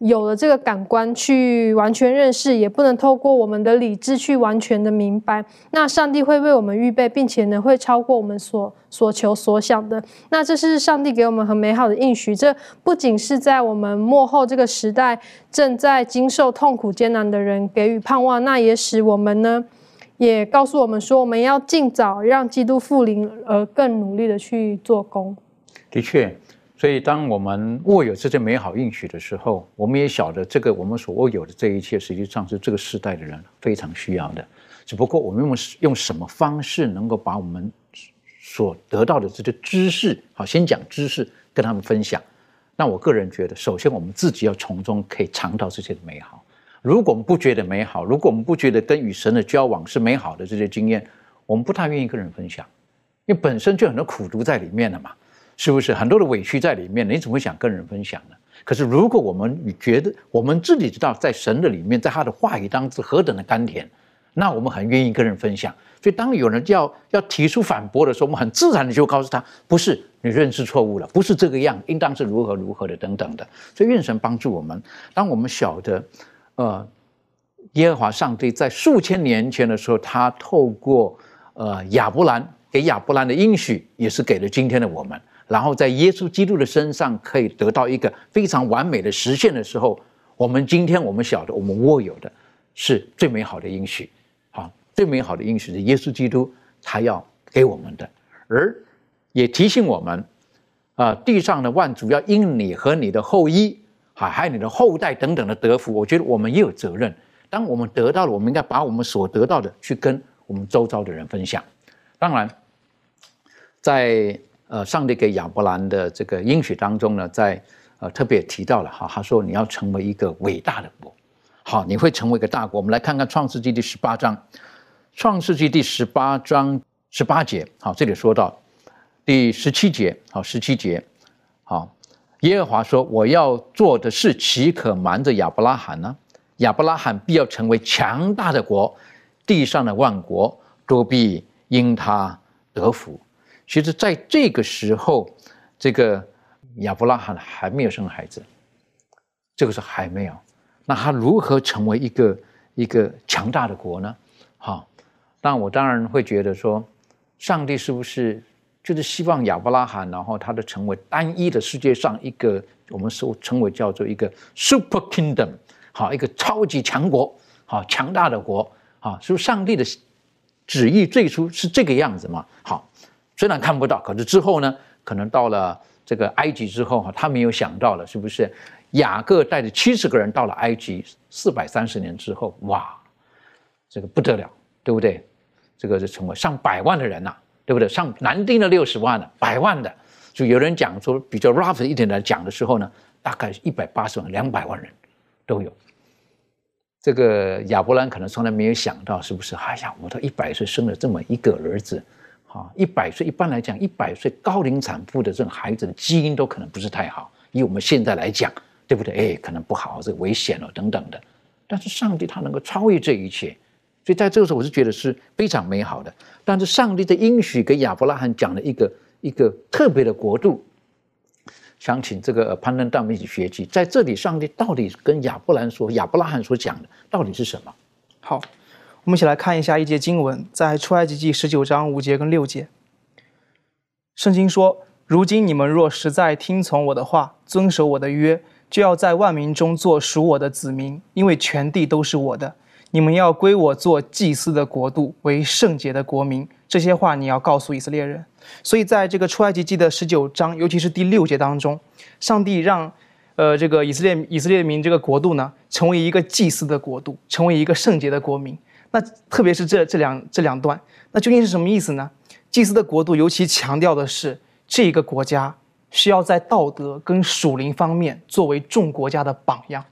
有了这个感官去完全认识，也不能透过我们的理智去完全的明白。那上帝会为我们预备，并且呢，会超过我们所所求所想的。那这是上帝给我们很美好的应许。这不仅是在我们幕后这个时代正在经受痛苦艰难的人给予盼望，那也使我们呢，也告诉我们说，我们要尽早让基督复临，而更努力的去做工。的确。所以，当我们握有这些美好应许的时候，我们也晓得这个我们所握有的这一切，实际上是这个时代的人非常需要的。只不过，我们用用什么方式能够把我们所得到的这些知识，好，先讲知识，跟他们分享。那我个人觉得，首先我们自己要从中可以尝到这些的美好。如果我们不觉得美好，如果我们不觉得跟与神的交往是美好的这些经验，我们不太愿意跟人分享，因为本身就很多苦毒在里面了嘛。是不是很多的委屈在里面？你怎么会想跟人分享呢？可是如果我们觉得我们自己知道，在神的里面，在他的话语当中何等的甘甜，那我们很愿意跟人分享。所以当有人要要提出反驳的时候，我们很自然的就告诉他，不是你认识错误了，不是这个样，应当是如何如何的等等的。所以愿神帮助我们，当我们晓得，呃，耶和华上帝在数千年前的时候，他透过呃亚伯兰给亚伯兰的应许，也是给了今天的我们。然后在耶稣基督的身上可以得到一个非常完美的实现的时候，我们今天我们晓得我们握有的是最美好的应许，好，最美好的应许是耶稣基督他要给我们的，而也提醒我们，啊，地上的万族要因你和你的后裔，啊，还有你的后代等等的得福。我觉得我们也有责任，当我们得到了，我们应该把我们所得到的去跟我们周遭的人分享。当然，在呃，上帝给亚伯兰的这个应许当中呢，在呃特别提到了哈，他说你要成为一个伟大的国，好，你会成为一个大国。我们来看看创世纪第十八章，创世纪第十八章十八节，好，这里说到第十七节，好，十七节，好，耶和华说我要做的事岂可瞒着亚伯拉罕呢？亚伯拉罕必要成为强大的国，地上的万国都必因他得福。其实，在这个时候，这个亚伯拉罕还没有生孩子，这个时候还没有。那他如何成为一个一个强大的国呢？好，那我当然会觉得说，上帝是不是就是希望亚伯拉罕，然后他的成为单一的世界上一个我们说称为叫做一个 super kingdom，好，一个超级强国，好，强大的国，好，是不是上帝的旨意最初是这个样子嘛？好。虽然看不到，可是之后呢？可能到了这个埃及之后哈，他没有想到了，是不是？雅各带着七十个人到了埃及，四百三十年之后，哇，这个不得了，对不对？这个是成为上百万的人呐，对不对？上南丁的六十万的，百万的，就有人讲说比较 rough 一点来讲的时候呢，大概一百八十万、两百万人都有。这个亚伯兰可能从来没有想到，是不是？哎呀，我都一百岁生了这么一个儿子。啊，一百岁一般来讲，一百岁高龄产妇的这种孩子的基因都可能不是太好。以我们现在来讲，对不对？哎，可能不好，这个危险了等等的。但是上帝他能够超越这一切，所以在这个时候，我是觉得是非常美好的。但是上帝的应许给亚伯拉罕讲了一个一个特别的国度，想请这个攀登带我们一起学习，在这里，上帝到底跟亚伯兰说，亚伯拉罕所讲的到底是什么？好。我们一起来看一下一节经文，在出埃及记十九章五节跟六节。圣经说：“如今你们若实在听从我的话，遵守我的约，就要在万民中做属我的子民，因为全地都是我的。你们要归我做祭司的国度，为圣洁的国民。”这些话你要告诉以色列人。所以，在这个出埃及记的十九章，尤其是第六节当中，上帝让呃这个以色列以色列民这个国度呢，成为一个祭司的国度，成为一个圣洁的国民。那特别是这这两这两段，那究竟是什么意思呢？祭司的国度尤其强调的是，这个国家需要在道德跟属灵方面作为众国家的榜样，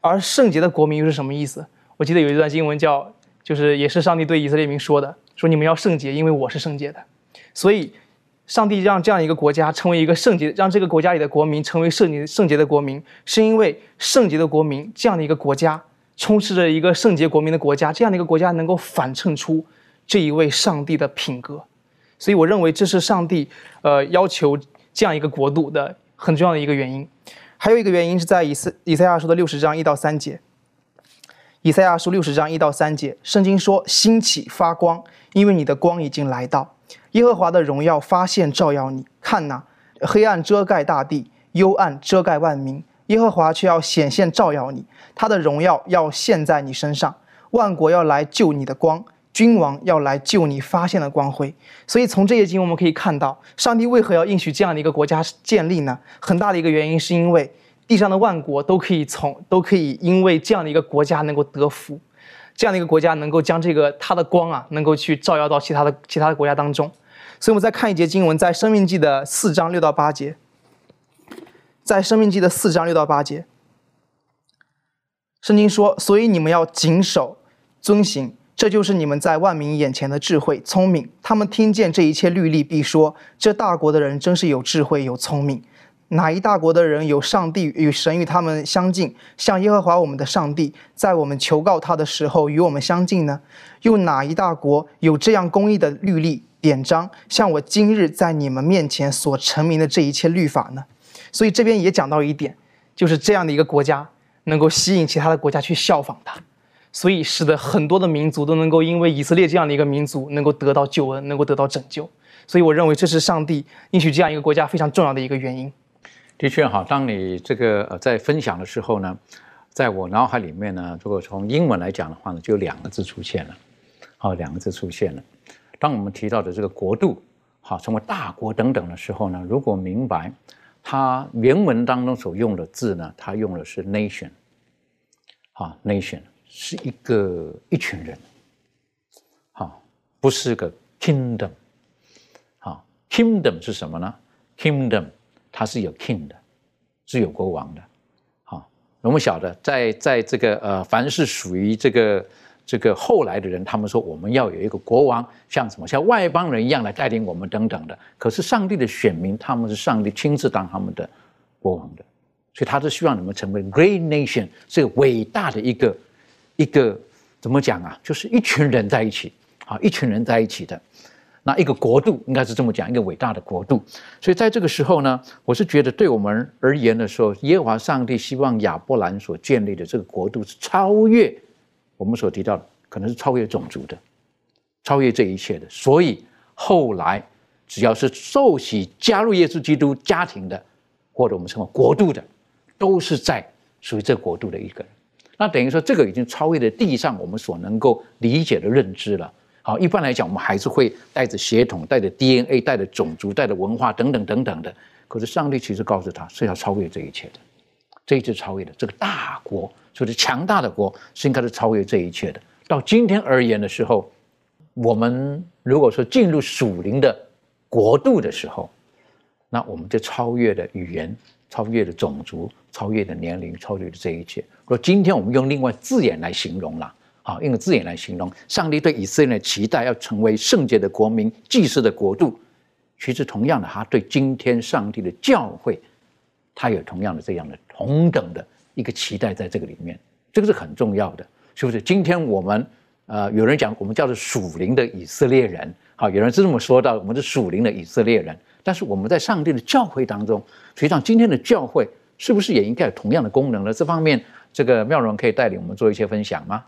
而圣洁的国民又是什么意思？我记得有一段经文叫，就是也是上帝对以色列民说的，说你们要圣洁，因为我是圣洁的。所以，上帝让这样一个国家成为一个圣洁，让这个国家里的国民成为圣洁圣洁的国民，是因为圣洁的国民这样的一个国家。充斥着一个圣洁国民的国家，这样的一个国家能够反衬出这一位上帝的品格，所以我认为这是上帝呃要求这样一个国度的很重要的一个原因。还有一个原因是在以赛以赛亚书的六十章一到三节。以赛亚书六十章一到三节，圣经说：“兴起发光，因为你的光已经来到，耶和华的荣耀发现照耀你。看哪，黑暗遮盖大地，幽暗遮盖万民。”耶和华却要显现照耀你，他的荣耀要现在你身上，万国要来救你的光，君王要来救你发现的光辉。所以从这些经我们可以看到，上帝为何要应许这样的一个国家建立呢？很大的一个原因是因为地上的万国都可以从都可以因为这样的一个国家能够得福，这样的一个国家能够将这个他的光啊，能够去照耀到其他的其他的国家当中。所以我们再看一节经文，在生命记的四章六到八节。在《生命记》的四章六到八节，圣经说：“所以你们要谨守、遵行，这就是你们在万民眼前的智慧、聪明。他们听见这一切律例，必说：这大国的人真是有智慧、有聪明。哪一大国的人有上帝与神与他们相近，像耶和华我们的上帝，在我们求告他的时候与我们相近呢？又哪一大国有这样公义的律例典章，像我今日在你们面前所成名的这一切律法呢？所以这边也讲到一点，就是这样的一个国家能够吸引其他的国家去效仿它，所以使得很多的民族都能够因为以色列这样的一个民族能够得到救恩，能够得到拯救。所以我认为这是上帝应许这样一个国家非常重要的一个原因。的确哈，当你这个呃在分享的时候呢，在我脑海里面呢，如果从英文来讲的话呢，就两个字出现了，好，两个字出现了。当我们提到的这个国度，好，成为大国等等的时候呢，如果明白它原文当中所用的字呢，它用的是 nation，啊，nation 是一个一群人，好，不是个 kingdom 啊。Kingdom 是什么呢？Kingdom 它是有 king 的，是有国王的。好，我们晓得，在在这个呃，凡是属于这个这个后来的人，他们说我们要有一个国王，像什么像外邦人一样来带领我们等等的。可是上帝的选民，他们是上帝亲自当他们的国王的，所以他是希望你们成为 great nation，是个伟大的一个一个怎么讲啊？就是一群人在一起，啊，一群人在一起的。那一个国度应该是这么讲，一个伟大的国度。所以在这个时候呢，我是觉得对我们而言的时候，耶和华上帝希望亚伯兰所建立的这个国度是超越我们所提到的，可能是超越种族的，超越这一切的。所以后来只要是受洗加入耶稣基督家庭的，或者我们称为国度的，都是在属于这个国度的一个人。那等于说，这个已经超越了地上我们所能够理解的认知了。好，一般来讲，我们还是会带着血统、带着 DNA、带着种族、带着文化等等等等的。可是上帝其实告诉他是要超越这一切的，这一次超越的这个大国，就是强大的国，是应该是超越这一切的。到今天而言的时候，我们如果说进入属灵的国度的时候，那我们就超越了语言，超越了种族，超越了年龄，超越了这一切。说今天我们用另外字眼来形容了。好，用字眼来形容上帝对以色列的期待，要成为圣洁的国民、祭祀的国度。其实，同样的，他对今天上帝的教会，他有同样的这样的同等的一个期待在这个里面。这个是很重要的，是不是？今天我们呃，有人讲我们叫做属灵的以色列人，好，有人是这么说到，我们是属灵的以色列人。但是我们在上帝的教会当中，实际上今天的教会是不是也应该有同样的功能呢？这方面，这个妙容可以带领我们做一些分享吗？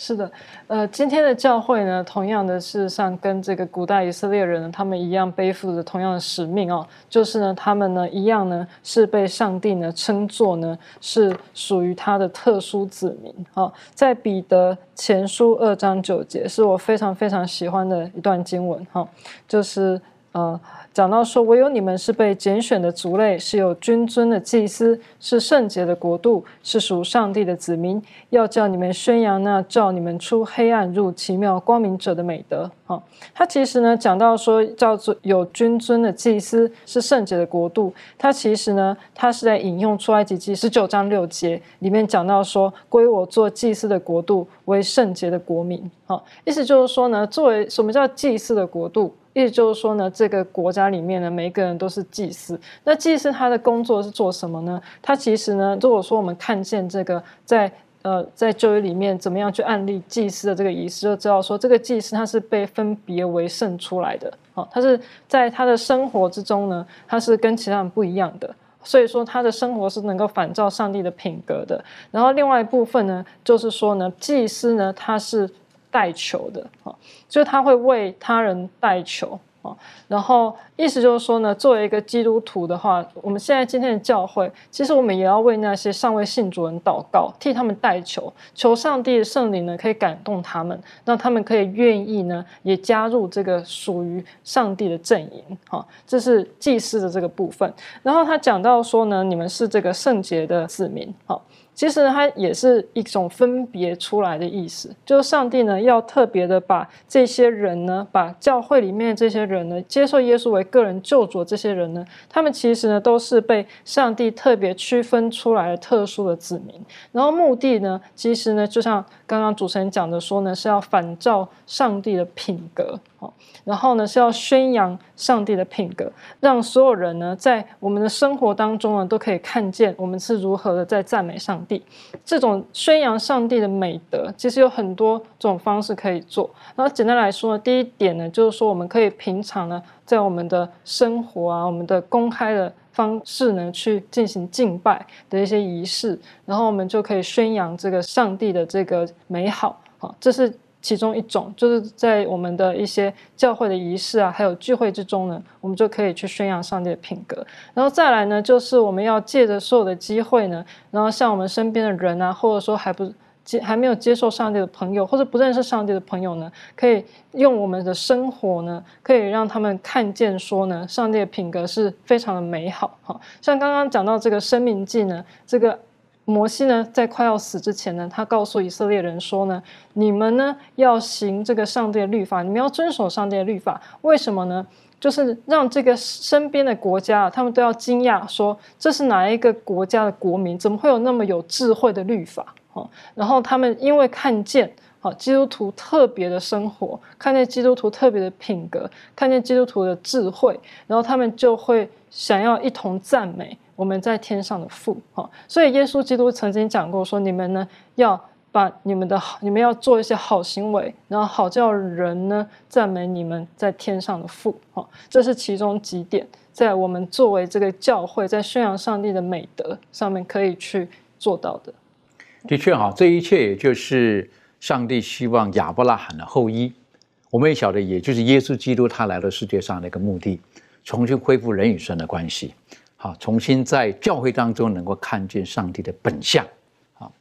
是的，呃，今天的教会呢，同样的事实上跟这个古代以色列人呢，他们一样背负着同样的使命哦，就是呢，他们呢一样呢是被上帝呢称作呢是属于他的特殊子民哦，在彼得前书二章九节是我非常非常喜欢的一段经文哈，就是呃。讲到说，唯有你们是被拣选的族类，是有君尊的祭司，是圣洁的国度，是属上帝的子民，要叫你们宣扬那照你们出黑暗入奇妙光明者的美德。哈，他其实呢讲到说，叫做有君尊的祭司，是圣洁的国度。他其实呢，他是在引用出埃及记十九章六节里面讲到说，归我做祭司的国度为圣洁的国民。哈，意思就是说呢，作为什么叫祭司的国度？意思就是说呢，这个国家里面呢，每一个人都是祭司。那祭司他的工作是做什么呢？他其实呢，如果说我们看见这个在呃在旧约里面怎么样去案例祭司的这个仪式，就知道说这个祭司他是被分别为圣出来的。好，他是在他的生活之中呢，他是跟其他人不一样的。所以说他的生活是能够反照上帝的品格的。然后另外一部分呢，就是说呢，祭司呢他是。代求的啊，就是他会为他人代求啊。然后意思就是说呢，作为一个基督徒的话，我们现在今天的教会，其实我们也要为那些尚未信主人祷告，替他们代求，求上帝的圣灵呢可以感动他们，让他们可以愿意呢也加入这个属于上帝的阵营。啊，这是祭司的这个部分。然后他讲到说呢，你们是这个圣洁的子民。好。其实它也是一种分别出来的意思，就是上帝呢要特别的把这些人呢，把教会里面这些人呢，接受耶稣为个人救主这些人呢，他们其实呢都是被上帝特别区分出来的特殊的子民。然后目的呢，其实呢就像刚刚主持人讲的说呢，是要反照上帝的品格。哦，然后呢是要宣扬上帝的品格，让所有人呢在我们的生活当中呢都可以看见我们是如何的在赞美上帝。这种宣扬上帝的美德，其实有很多种方式可以做。然后简单来说呢，第一点呢就是说我们可以平常呢在我们的生活啊，我们的公开的方式呢去进行敬拜的一些仪式，然后我们就可以宣扬这个上帝的这个美好。好，这是。其中一种就是在我们的一些教会的仪式啊，还有聚会之中呢，我们就可以去宣扬上帝的品格。然后再来呢，就是我们要借着所有的机会呢，然后像我们身边的人啊，或者说还不接还没有接受上帝的朋友，或者不认识上帝的朋友呢，可以用我们的生活呢，可以让他们看见说呢，上帝的品格是非常的美好。哈，像刚刚讲到这个生命记呢，这个。摩西呢，在快要死之前呢，他告诉以色列人说呢：“你们呢要行这个上帝的律法，你们要遵守上帝的律法。为什么呢？就是让这个身边的国家，他们都要惊讶，说这是哪一个国家的国民？怎么会有那么有智慧的律法？哦，然后他们因为看见，好基督徒特别的生活，看见基督徒特别的品格，看见基督徒的智慧，然后他们就会想要一同赞美。”我们在天上的父，哈，所以耶稣基督曾经讲过说，你们呢要把你们的好，你们要做一些好行为，然后好叫人呢赞美你们在天上的父，哈，这是其中几点，在我们作为这个教会，在宣扬上帝的美德上面可以去做到的。的确，哈，这一切也就是上帝希望亚伯拉罕的后裔，我们也晓得，也就是耶稣基督他来到世界上的一个目的，重新恢复人与神的关系。好，重新在教会当中能够看见上帝的本相。好，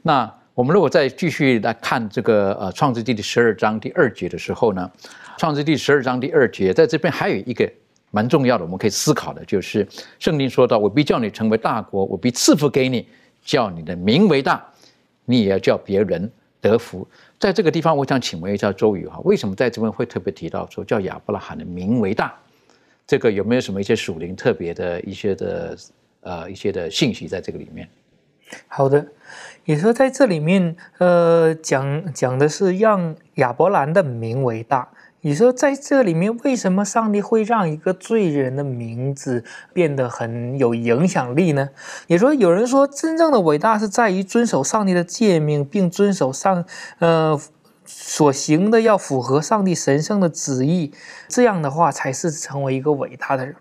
那我们如果再继续来看这个呃创世纪的十二章第二节的时候呢，创世纪十二章第二节在这边还有一个蛮重要的，我们可以思考的，就是圣经说到：“我必叫你成为大国，我必赐福给你，叫你的名为大，你也要叫别人得福。”在这个地方，我想请问一下周宇哈，为什么在这边会特别提到说叫亚伯拉罕的名为大？这个有没有什么一些属灵特别的一些的呃一些的信息在这个里面？好的，也说在这里面，呃，讲讲的是让亚伯兰的名为大。你说在这里面，为什么上帝会让一个罪人的名字变得很有影响力呢？也说有人说，真正的伟大是在于遵守上帝的诫命，并遵守上呃。所行的要符合上帝神圣的旨意，这样的话才是成为一个伟大的人。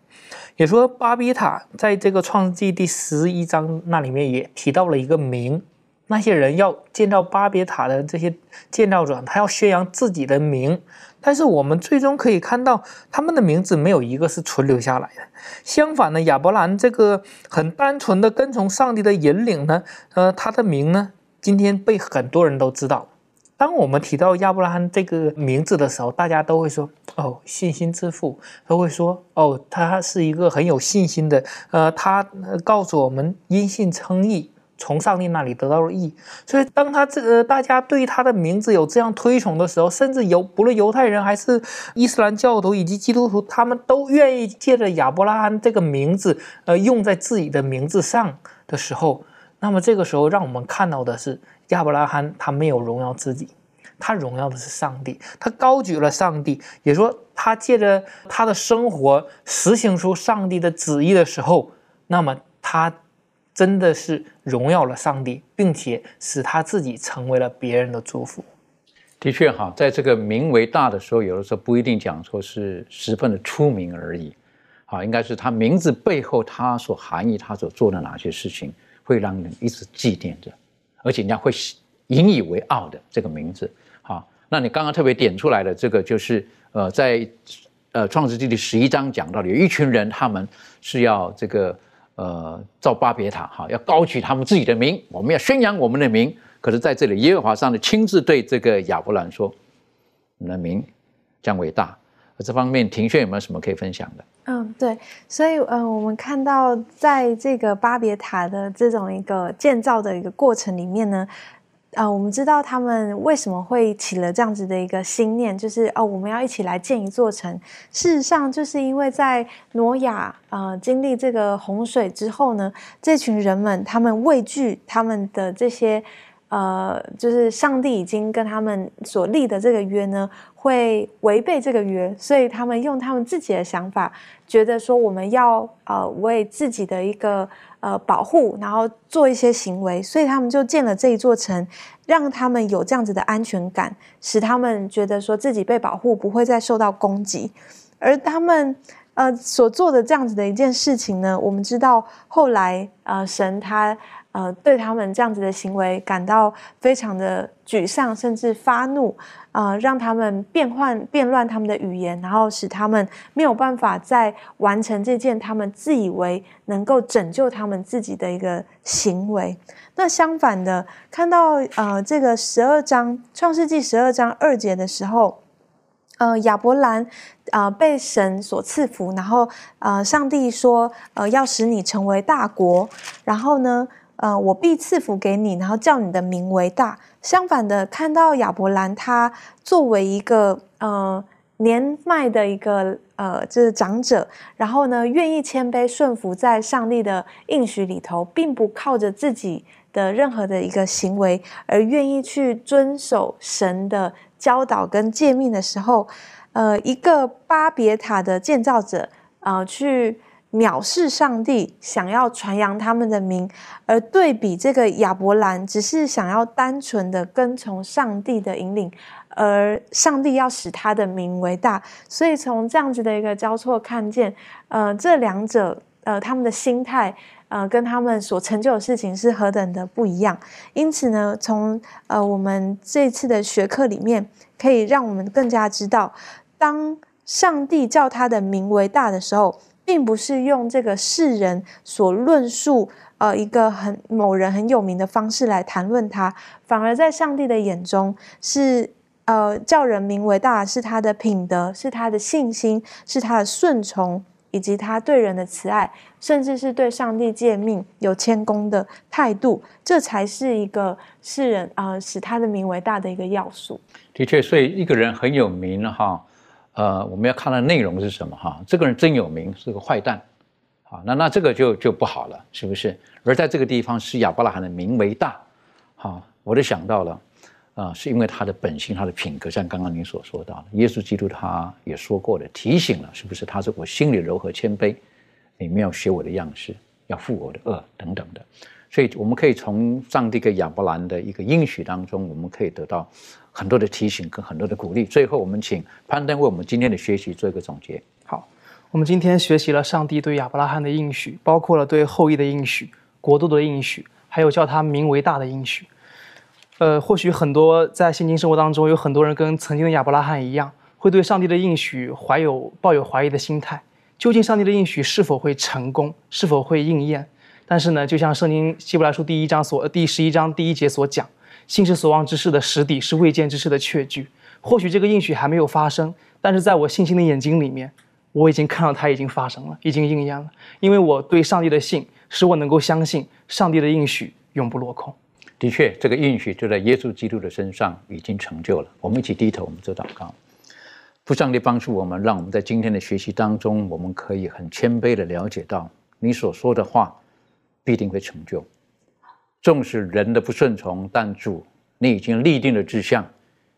也说巴比塔在这个创世纪第十一章那里面也提到了一个名，那些人要建造巴别塔的这些建造者，他要宣扬自己的名，但是我们最终可以看到他们的名字没有一个是存留下来的。相反呢，亚伯兰这个很单纯的跟从上帝的引领呢，呃，他的名呢，今天被很多人都知道。当我们提到亚伯拉罕这个名字的时候，大家都会说：“哦，信心之父。”都会说：“哦，他是一个很有信心的。”呃，他告诉我们因信称义，从上帝那里得到了义。所以，当他这个大家对他的名字有这样推崇的时候，甚至犹不论犹太人还是伊斯兰教徒以及基督徒，他们都愿意借着亚伯拉罕这个名字，呃，用在自己的名字上的时候，那么这个时候让我们看到的是。亚伯拉罕他没有荣耀自己，他荣耀的是上帝，他高举了上帝，也说他借着他的生活实行出上帝的旨意的时候，那么他真的是荣耀了上帝，并且使他自己成为了别人的祝福。的确哈，在这个名为大的时候，有的时候不一定讲说是十分的出名而已，啊，应该是他名字背后他所含义，他所做的哪些事情，会让人一直纪念着。而且人家会引以为傲的这个名字，好，那你刚刚特别点出来的这个就是，呃，在呃创世纪第十一章讲到的，有一群人他们是要这个呃造巴别塔，哈，要高举他们自己的名，我们要宣扬我们的名。可是在这里，耶和华上帝亲自对这个亚伯兰说：“你的名将伟大。”这方面，庭炫有没有什么可以分享的？嗯，对，所以，呃，我们看到在这个巴别塔的这种一个建造的一个过程里面呢，呃，我们知道他们为什么会起了这样子的一个心念，就是哦，我们要一起来建一座城。事实上，就是因为在挪亚呃经历这个洪水之后呢，这群人们他们畏惧他们的这些。呃，就是上帝已经跟他们所立的这个约呢，会违背这个约，所以他们用他们自己的想法，觉得说我们要呃为自己的一个呃保护，然后做一些行为，所以他们就建了这一座城，让他们有这样子的安全感，使他们觉得说自己被保护，不会再受到攻击，而他们。呃，所做的这样子的一件事情呢，我们知道后来呃，神他呃对他们这样子的行为感到非常的沮丧，甚至发怒，啊，让他们变换变乱他们的语言，然后使他们没有办法再完成这件他们自以为能够拯救他们自己的一个行为。那相反的，看到呃这个十二章创世纪十二章二节的时候。呃，亚伯兰，呃，被神所赐福，然后，呃，上帝说，呃，要使你成为大国，然后呢，呃，我必赐福给你，然后叫你的名为大。相反的，看到亚伯兰，他作为一个呃年迈的一个呃就是长者，然后呢，愿意谦卑顺服在上帝的应许里头，并不靠着自己的任何的一个行为，而愿意去遵守神的。教导跟诫命的时候，呃，一个巴别塔的建造者，呃，去藐视上帝，想要传扬他们的名，而对比这个亚伯兰，只是想要单纯的跟从上帝的引领，而上帝要使他的名为大。所以从这样子的一个交错看见，呃，这两者，呃，他们的心态。呃，跟他们所成就的事情是何等的不一样。因此呢，从呃我们这次的学课里面，可以让我们更加知道，当上帝叫他的名为大的时候，并不是用这个世人所论述呃一个很某人很有名的方式来谈论他，反而在上帝的眼中是呃叫人名为大，是他的品德，是他的信心，是他的顺从。以及他对人的慈爱，甚至是对上帝诫命有谦恭的态度，这才是一个世人啊使他的名为大的一个要素。的确，所以一个人很有名哈，呃，我们要看的内容是什么哈？这个人真有名，是个坏蛋，好，那那这个就就不好了，是不是？而在这个地方，是亚伯拉罕的名为大，好，我就想到了。啊，是因为他的本性，他的品格，像刚刚您所说到的，耶稣基督他也说过的，提醒了，是不是？他说我心里柔和谦卑，你们要学我的样式，要负我的恶等等的。所以我们可以从上帝给亚伯兰的一个应许当中，我们可以得到很多的提醒跟很多的鼓励。最后，我们请攀登为我们今天的学习做一个总结。好，我们今天学习了上帝对亚伯拉罕的应许，包括了对后裔的应许、国度的应许，还有叫他名为大的应许。呃，或许很多在现今生活当中，有很多人跟曾经的亚伯拉罕一样，会对上帝的应许怀有抱有怀疑的心态。究竟上帝的应许是否会成功，是否会应验？但是呢，就像圣经希伯来书第一章所第十一章第一节所讲，信是所望之事的实底，是未见之事的确据。或许这个应许还没有发生，但是在我信心的眼睛里面，我已经看到它已经发生了，已经应验了。因为我对上帝的信，使我能够相信上帝的应许永不落空。的确，这个应许就在耶稣基督的身上已经成就了。我们一起低头，我们做祷告。父上帝帮助我们，让我们在今天的学习当中，我们可以很谦卑的了解到，你所说的话必定会成就。纵使人的不顺从，但主，你已经立定了志向，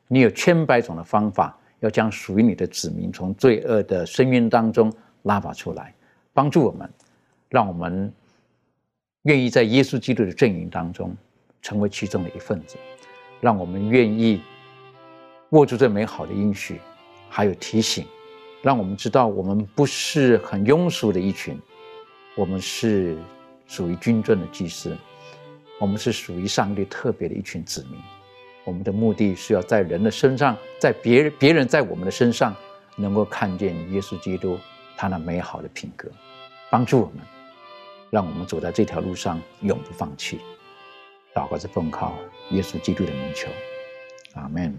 你有千百种的方法，要将属于你的子民从罪恶的深渊当中拉拔出来，帮助我们，让我们愿意在耶稣基督的阵营当中。成为其中的一份子，让我们愿意握住这美好的应许，还有提醒，让我们知道我们不是很庸俗的一群，我们是属于君尊的祭司，我们是属于上帝特别的一群子民。我们的目的是要在人的身上，在别人别人在我们的身上，能够看见耶稣基督他那美好的品格，帮助我们，让我们走在这条路上永不放弃。祷告是奉靠耶稣基督的名求，阿门。